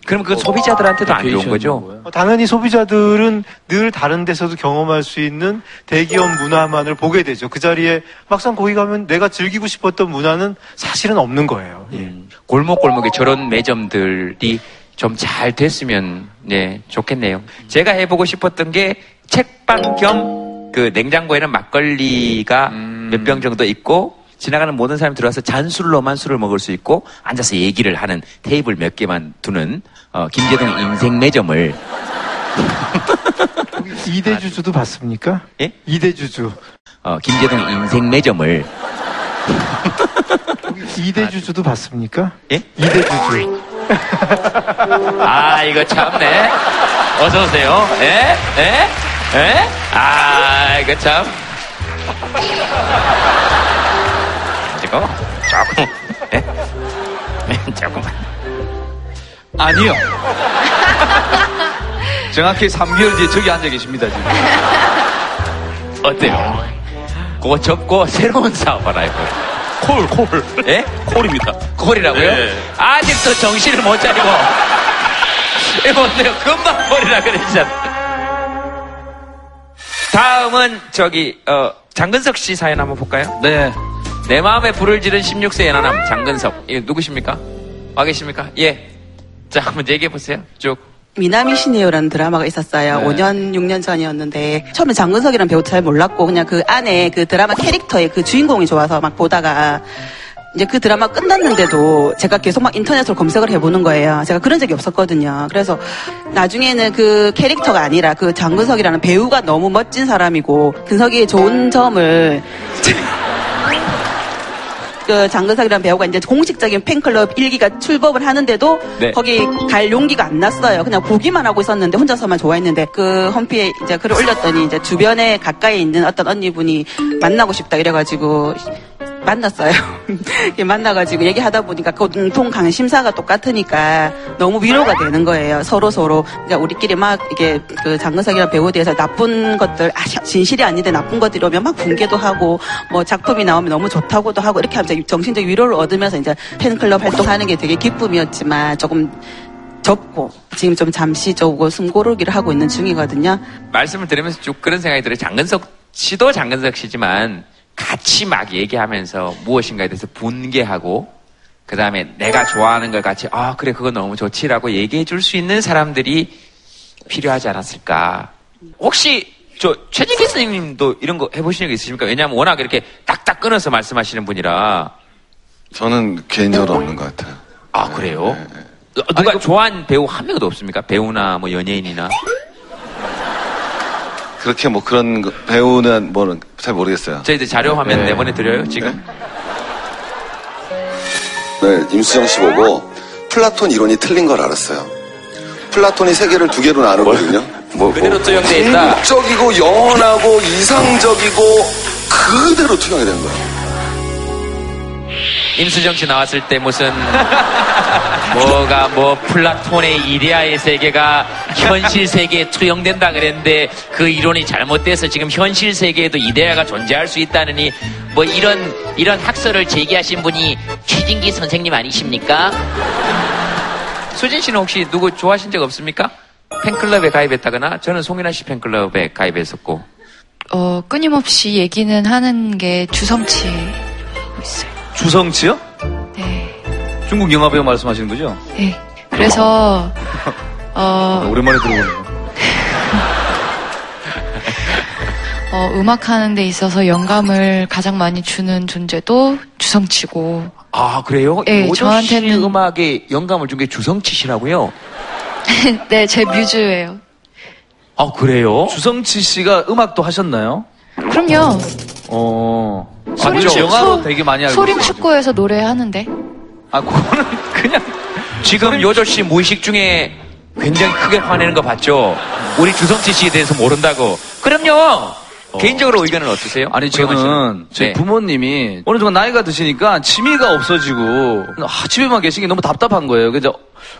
S1: 그럼 그 소비자들한테도 안 좋은 거죠?
S13: 어, 당연히 소비자들은 늘 다른 데서도 경험할 수 있는 대기업 문화만을 보게 되죠. 그 자리에 막상 거기 가면 내가 즐기고 싶었던 문화는 사실은 없는 거예요. 예.
S1: 골목골목에 저런 매점들이 좀 잘 됐으면 네 좋겠네요. 제가 해보고 싶었던 게 책방 겸 그 냉장고에는 막걸리가 몇병 정도 있고 지나가는 모든 사람이 들어와서 잔술로만 술을 먹을 수 있고 앉아서 얘기를 하는 테이블 몇 개만 두는 어, 김재동 인생 매점을
S13: 이대주주도 봤습니까?
S1: 예?
S13: 이대주주.
S1: 어, 김재동 인생 매점을
S13: 이대주주도 봤습니까?
S1: 예?
S13: 이대주주.
S1: 아 이거 참네. 어서 오세요. 예? 예? 예? 아 이거 참. 이거 조금 예? 예, 조금만.
S16: 아니요. 정확히 3개월 뒤에 저기 앉아 계십니다, 지금.
S1: 어때요? 그거 접고 새로운 사업 하나 해봐요.
S19: 콜, 콜.
S1: 예?
S19: 콜입니다.
S1: 콜이라고요?
S19: 예.
S1: 아직도 정신을 못 차리고. 이거 어때요? 금방 콜이라 그랬잖아. 다음은 저기 어, 장근석 씨 사연 한번 볼까요?
S16: 네.
S1: 내 마음에 불을 지른 16세 연하남 장근석. 이 누구십니까? 와 계십니까? 예. 자, 한번 얘기해 보세요. 쭉.
S22: 미남이 시네요라는 드라마가 있었어요.
S1: 네.
S22: 5년, 6년 전이었는데 처음에 장근석이라는 배우 잘 몰랐고 그냥 그 안에 그 드라마 캐릭터의 그 주인공이 좋아서 막 보다가 이제 그 드라마 끝났는데도 제가 계속 막 인터넷으로 검색을 해보는 거예요. 제가 그런 적이 없었거든요. 그래서 나중에는 그 캐릭터가 아니라 그 장근석이라는 배우가 너무 멋진 사람이고 근석이의 좋은 점을 그 장근석이라는 배우가 이제 공식적인 팬클럽 일기가 출범을 하는데도
S23: 네.
S22: 거기 갈 용기가 안 났어요. 그냥 보기만 하고 있었는데 혼자서만 좋아했는데 그 홈피에 이제 글을 올렸더니 이제 주변에 가까이 있는 어떤 언니분이 만나고 싶다 이래가지고 만났어요. 만나가지고 얘기하다 보니까 공통 관심사가 똑같으니까 너무 위로가 되는 거예요. 서로 서로. 그러니까 우리끼리 막 이게 그 장근석이라는 배우에 대해서 나쁜 것들, 아, 진실이 아닌데 나쁜 것들이 오면 막 붕괴도 하고 뭐 작품이 나오면 너무 좋다고도 하고 이렇게 하면서 정신적 위로를 얻으면서 이제 팬클럽 활동하는 게 되게 기쁨이었지만 조금 접고 지금 좀 잠시 저고 숨 고르기를 하고 있는 중이거든요.
S1: 말씀을 들으면서 쭉 그런 생각이 들어요. 장근석 씨도 장근석 씨지만 같이 막 얘기하면서 무엇인가에 대해서 분개하고 그 다음에 내가 좋아하는 걸 같이 아 그래 그거 너무 좋지라고 얘기해 줄 수 있는 사람들이 필요하지 않았을까. 혹시 저 최진기 선생님도 이런 거 해보신 적 있으십니까? 왜냐하면 워낙 이렇게 딱딱 끊어서 말씀하시는 분이라.
S15: 저는 개인적으로 없는 것 같아요.
S1: 아 그래요? 어, 누가 좋아하는 배우 한 명도 없습니까? 배우나 뭐 연예인이나.
S15: 그렇게 뭐 그런 거- 배우는 뭐는 잘 모르겠어요.
S1: 저희들 자료 화면
S15: 네.
S1: 내보내 드려요 지금?
S15: 네, 임수정 씨 보고 플라톤 이론이 틀린 걸 알았어요. 플라톤이 세계를 두 개로 나누거든요. 뭐,
S1: 그대로 투영돼 있다.
S15: 궁극적이고 영원하고 이상적이고 그대로 투영이 되는 거예요.
S1: 임수정 씨 나왔을 때 무슨 뭐가 뭐 플라톤의 이데아의 세계가 현실 세계에 투영된다 그랬는데 그 이론이 잘못돼서 지금 현실 세계에도 이데아가 존재할 수 있다느니 뭐 이런 이런 학설을 제기하신 분이 최진기 선생님 아니십니까? 수진 씨는 혹시 누구 좋아하신 적 없습니까? 팬클럽에 가입했다거나 저는 송윤아 씨 팬클럽에 가입했었고
S12: 어, 끊임없이 얘기는 하는 게 주성치 있어요.
S16: 주성치요?
S12: 네.
S16: 중국 영화 배우 말씀하시는 거죠?
S12: 네. 그래서 어,
S16: 오랜만에 들어보는 거.
S12: 어, 음악 하는 데 있어서 영감을 가장 많이 주는 존재도 주성치고
S1: 아 그래요?
S12: 네, 저한테는-
S1: 음악에 영감을 준 게 주성치 씨라고요?
S12: 네, 제 뮤즈예요.
S1: 아 그래요?
S16: 주성치 씨가 음악도 하셨나요?
S12: 그럼요.
S16: 어.
S12: 소림
S16: 맞죠? 영화도 되게 많이 알고
S12: 소림
S16: 있어요.
S12: 축구에서 노래하는데.
S16: 아, 그거는 그냥
S1: 지금 요조 씨 무의식 중에 굉장히 크게 화내는 거 봤죠? 우리 주성치 씨에 대해서 모른다고. 그럼요. 개인적으로 의견은 어떠세요?
S16: 아니? 저는 제
S1: 네.
S16: 부모님이 어느 정도 나이가 드시니까 취미가 없어지고 아, 집에만 계시기 너무 답답한 거예요. 그래서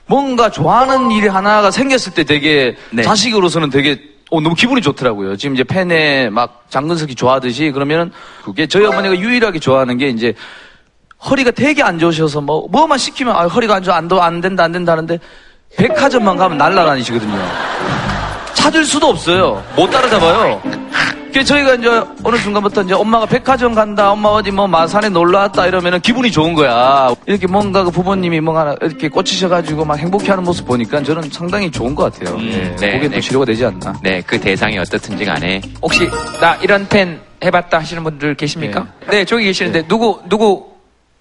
S16: 뭔가 좋아하는 일이 하나가 생겼을 때 되게
S1: 네.
S16: 자식으로서는 되게 어, 너무 기분이 좋더라고요. 지금 이제 팬에 막 장근석이 좋아하듯이 그러면은 그게 저희 어머니가 유일하게 좋아하는 게 이제 허리가 되게 안 좋으셔서 뭐 뭐만 시키면 아, 허리가 안 좋아 안, 도- 안 된다 안 된다 하는데 백화점만 가면 날라다니시거든요. 찾을 수도 없어요. 못 따라잡아요. 그래서 저희가 이제 어느 순간부터 이제 엄마가 백화점 간다, 엄마 어디 뭐 마산에 놀러 왔다 이러면은 기분이 좋은 거야. 이렇게 뭔가 그 부모님이 뭔가 이렇게 꽂히셔가지고 막 행복해하는 모습 보니까 저는 상당히 좋은 것 같아요. 예,
S1: 네,
S16: 그게
S1: 네.
S16: 또 치료가 되지 않나.
S1: 네, 그 대상이 어떻든지 간에. 혹시 나 이런 팬 해봤다 하시는 분들 계십니까? 네, 저기 계시는데 누구, 누구,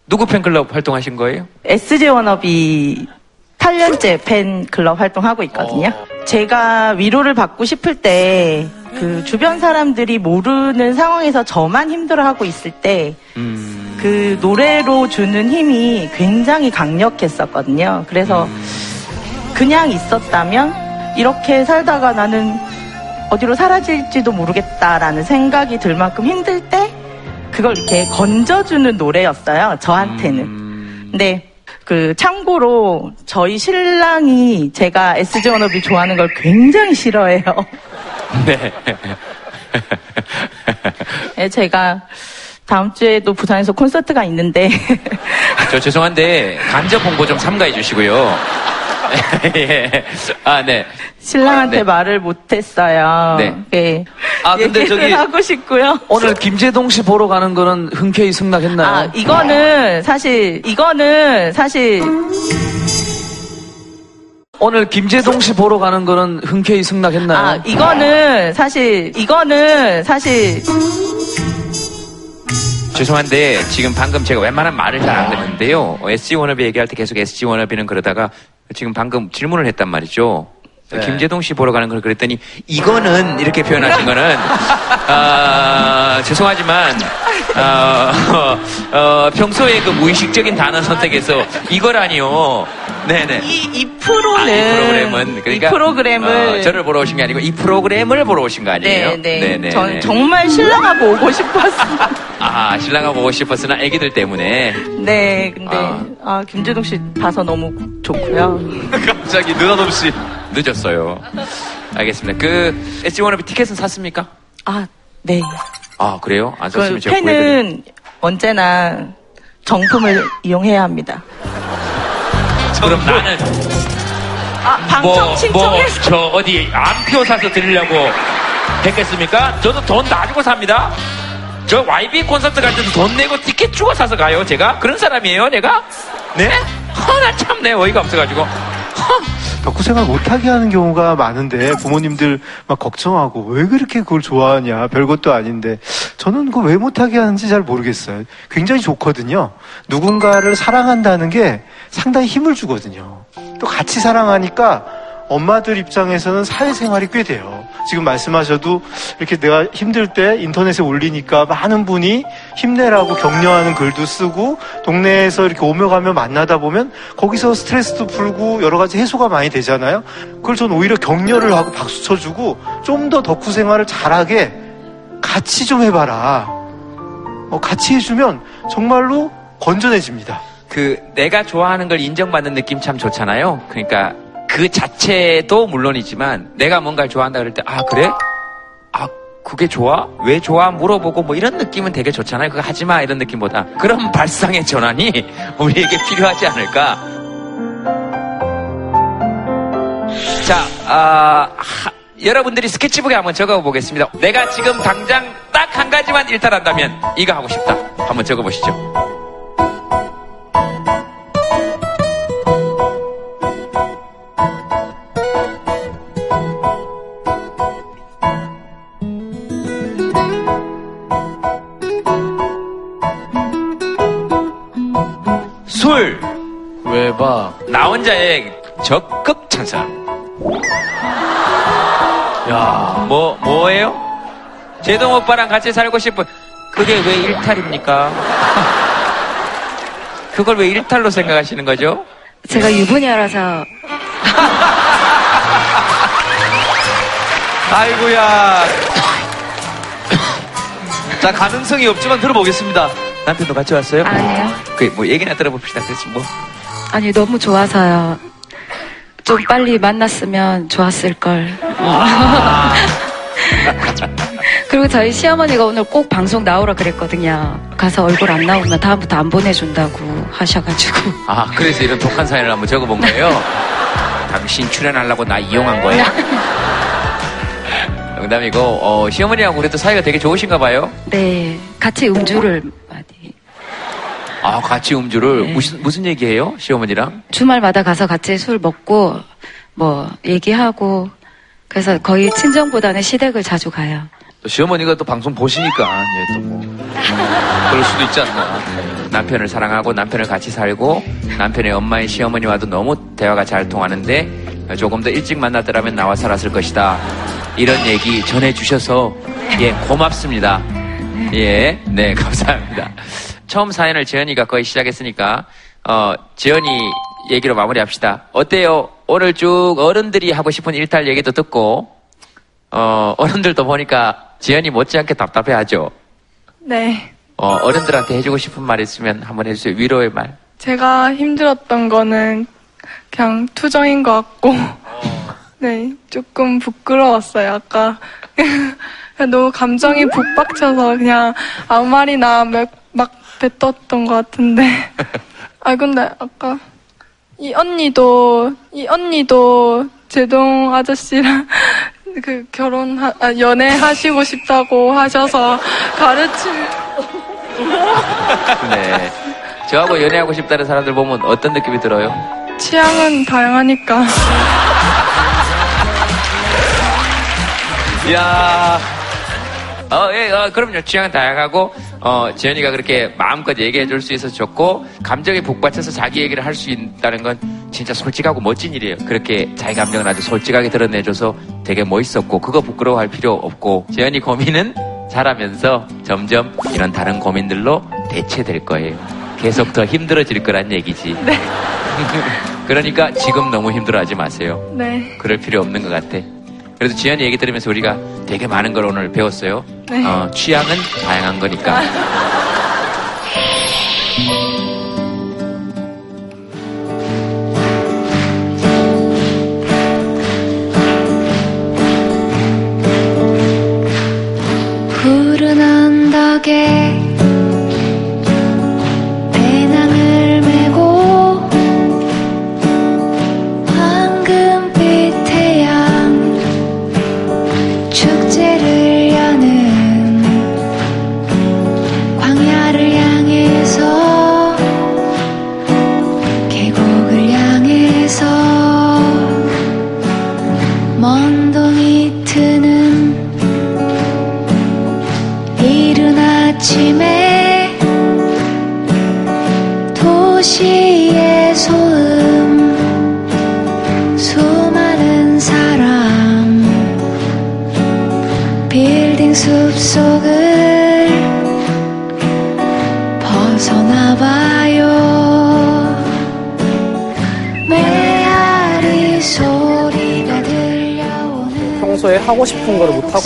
S1: 누구 팬클럽 활동하신 거예요?
S24: SG 워너비 8년째 팬클럽 활동하고 있거든요. 제가 위로를 받고 싶을 때, 그 주변 사람들이 모르는 상황에서 저만 힘들어하고 있을 때, 그 노래로 주는 힘이 굉장히 강력했었거든요. 그래서 그냥 있었다면, 이렇게 살다가 나는 어디로 사라질지도 모르겠다라는 생각이 들 만큼 힘들 때, 그걸 이렇게 건져주는 노래였어요. 저한테는. 근데 그 참고로 저희 신랑이 제가 SG 워너비 좋아하는 걸 굉장히 싫어해요.
S1: 네.
S24: 예, 제가 다음 주에도 부산에서 콘서트가 있는데
S1: 저 죄송한데 간접 홍보 좀 삼가해 주시고요. 예. 아, 네.
S24: 신랑한테
S1: 네.
S24: 말을 못했어요.
S1: 네.
S24: 예.
S16: 아 근데 저기
S24: 하고 싶고요.
S16: 오늘 김재동 씨 보러 가는 거는 흔쾌히 승낙했나요?
S24: 아 이거는 사실 이거는 사실
S16: 오늘 김재동 씨 보러 가는 거는 흔쾌히 승낙했나요?
S24: 아 이거는 사실 이거는 사실
S1: 죄송한데 지금 방금 제가 웬만한 말을 잘 안 듣는데요. SG 워너비 얘기할 때 계속 SG 워너비는 그러다가 지금 방금 질문을 했단 말이죠.
S16: 네.
S1: 김재동 씨 보러 가는 걸 그랬더니 이거는 이렇게 표현하신 거는 아, 죄송하지만 어, 어, 평소에 그 무의식적인 단어 선택에서 이거라니요. 네네.
S24: 이, 이 프로는
S1: 아, 이 프로그램은 그러니까
S24: 이 프로그램을
S1: 어, 저를 보러 오신 게 아니고 이 프로그램을 보러 오신 거 아니에요?
S24: 네, 네.
S1: 네네.
S24: 전 정말 신랑하고 오고 싶었어요.
S1: 아 신랑아 보고 싶었으나 애기들 때문에
S24: 네, 근데
S1: 아.
S24: 아, 김재동 씨 봐서 너무 좋고요.
S16: 갑자기 느닷없이
S1: 늦었어요. 알겠습니다. 그 SG 워너비 티켓은 샀습니까?
S24: 아, 네.
S1: 아 그래요?
S24: 안그
S1: 샀으면 제가 구해드릴게요.
S24: 팬은 언제나 정품을 이용해야 합니다.
S1: 그럼 나는
S24: 아, 방청 신청해서
S1: 뭐, 저 어디 암표 사서 드리려고 했겠습니까? 저도 돈다 주고 삽니다. 저 YB 콘서트 갈 때도 돈 내고 티켓 주고 사서 가요, 제가? 그런 사람이에요, 내가? 네? 허나 참내 어이가 없어가지고.
S13: 덕후 생활 못하게 하는 경우가 많은데 부모님들 막 걱정하고 왜 그렇게 그걸 좋아하냐 별것도 아닌데 저는 그 왜 못하게 하는지 잘 모르겠어요. 굉장히 좋거든요. 누군가를 사랑한다는 게 상당히 힘을 주거든요. 또 같이 사랑하니까 엄마들 입장에서는 사회생활이 꽤 돼요. 지금 말씀하셔도 이렇게 내가 힘들 때 인터넷에 올리니까 많은 분이 힘내라고 격려하는 글도 쓰고 동네에서 이렇게 오며 가며 만나다 보면 거기서 스트레스도 풀고 여러 가지 해소가 많이 되잖아요. 그걸 전 오히려 격려를 하고 박수 쳐주고 좀 더 덕후 생활을 잘하게 같이 좀 해봐라. 어, 같이 해주면 정말로 건전해집니다.
S1: 그 내가 좋아하는 걸 인정받는 느낌 참 좋잖아요. 그러니까 그 자체도 물론이지만 내가 뭔가를 좋아한다 그럴 때 아 그래? 아 그게 좋아? 왜 좋아? 물어보고 뭐 이런 느낌은 되게 좋잖아요. 그거 하지 마 이런 느낌보다 그런 발상의 전환이 우리에게 필요하지 않을까? 자, 아, 하- 여러분들이 스케치북에 한번 적어보겠습니다. 내가 지금 당장 딱 한 가지만 일탈한다면 이거 하고 싶다. 한번 적어보시죠.
S16: 외박,
S1: 나 혼자의 적극 찬성.
S16: 야,
S1: 뭐, 뭐예요? 제동 오빠랑 같이 살고 싶은, 그게 왜 일탈입니까? 그걸 왜 일탈로 생각하시는 거죠?
S25: 제가 유부녀라서
S16: 아이고야. 자, 가능성이 없지만 들어보겠습니다.
S1: 남편도 같이 왔어요?
S25: 아니요.
S1: 그, 뭐, 얘기나 들어봅시다. 그렇지, 뭐.
S25: 아니 너무 좋아서요. 좀 빨리 만났으면 좋았을 걸. 그리고 저희 시어머니가 오늘 꼭 방송 나오라 그랬거든요. 가서 얼굴 안 나오면 다음부터 안 보내준다고 하셔가지고.
S1: 아, 그래서 이런 독한 사연을 한번 적어본 거예요? 당신 출연하려고 나 이용한 거야? 농담이고, 어, 시어머니하고 그래도 사이가 되게 좋으신가 봐요?
S25: 네, 같이 음주를
S1: 아, 같이 음주를, 무슨, 무슨 얘기해요? 시어머니랑?
S25: 주말마다 가서 같이 술 먹고 뭐 얘기하고 그래서 거의 친정보다는 시댁을 자주 가요.
S16: 또 시어머니가 또 방송 보시니까, 예, 또 뭐. 그럴 수도 있지 않나.
S1: 남편을 사랑하고 남편을 같이 살고 남편의 엄마의 시어머니와도 너무 대화가 잘 통하는데 조금 더 일찍 만났더라면 나와 살았을 것이다. 이런 얘기 전해주셔서 예 고맙습니다. 예, 네 감사합니다. 처음 사연을 재현이가 거의 시작했으니까 어 재현이 얘기로 마무리합시다. 어때요? 오늘 쭉 어른들이 하고 싶은 일탈 얘기도 듣고 어 어른들도 보니까 재현이 못지않게 답답해하죠.
S26: 네.
S1: 어, 어른들한테 해주고 싶은 말 있으면 한번 해주세요. 위로의 말.
S26: 제가 힘들었던 거는 그냥 투정인 것 같고, 네, 조금 부끄러웠어요, 아까. 너무 감정이 북박쳐서 그냥 아무 말이나 뱉었던 것 같은데. 아, 근데 아까 이 언니도, 이 언니도 제동 아저씨랑 그 결혼, 아, 연애하시고 싶다고 하셔서 가르침,
S1: 네. 저하고 연애하고 싶다는 사람들 보면 어떤 느낌이 들어요?
S26: 취향은 다양하니까.
S1: 이야. 어, 예, 어, 그럼요. 취향은 다양하고, 어, 지연이가 그렇게 마음껏 얘기해 줄 수 있어서 좋고, 감정에 북받쳐서 자기 얘기를 할 수 있다는 건 진짜 솔직하고 멋진 일이에요. 그렇게 자기 감정을 아주 솔직하게 드러내줘서 되게 멋있었고, 그거 부끄러워할 필요 없고, 지연이 고민은 잘하면서 점점 이런 다른 고민들로 대체될 거예요. 계속 더 힘들어질 거란 얘기지. 그러니까 지금 너무 힘들어하지 마세요.
S26: 네.
S1: 그럴 필요 없는 것 같아. 그래도 지연이 얘기 들으면서 우리가 되게 많은 걸 오늘 배웠어요.
S26: 네.
S1: 어, 취향은 다양한 거니까.
S27: 푸른 언덕에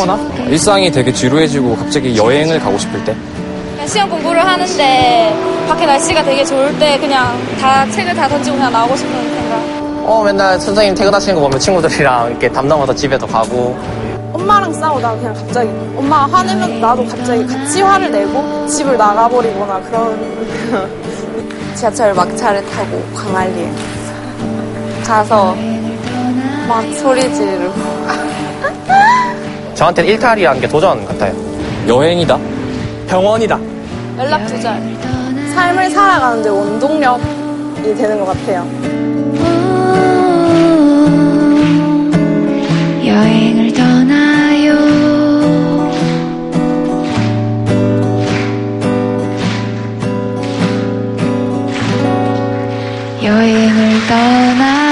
S28: 하거나 일상이 되게 지루해지고 갑자기 여행을 가고 싶을 때
S29: 시험 공부를 하는데 밖에 날씨가 되게 좋을 때 그냥 다 책을 다 던지고 그냥 나오고 싶은 생각.
S28: 어 맨날 선생님 퇴근하시는 거 보면 친구들이랑 이렇게 담 넘어서 집에도 가고
S30: 엄마랑 싸우다가 그냥 갑자기 엄마 화내면 나도 갑자기 같이 화를 내고 집을 나가버리거나 그런 지하철 막차를 타고 광안리에 가서 막 소리 지르고.
S28: 저한테는 일탈이라는 게 도전 같아요. 여행이다. 병원이다.
S30: 연락 두절. 삶을 살아가는데 원동력이 되는 것 같아요.
S27: 여행을 떠나요 여행을 떠나요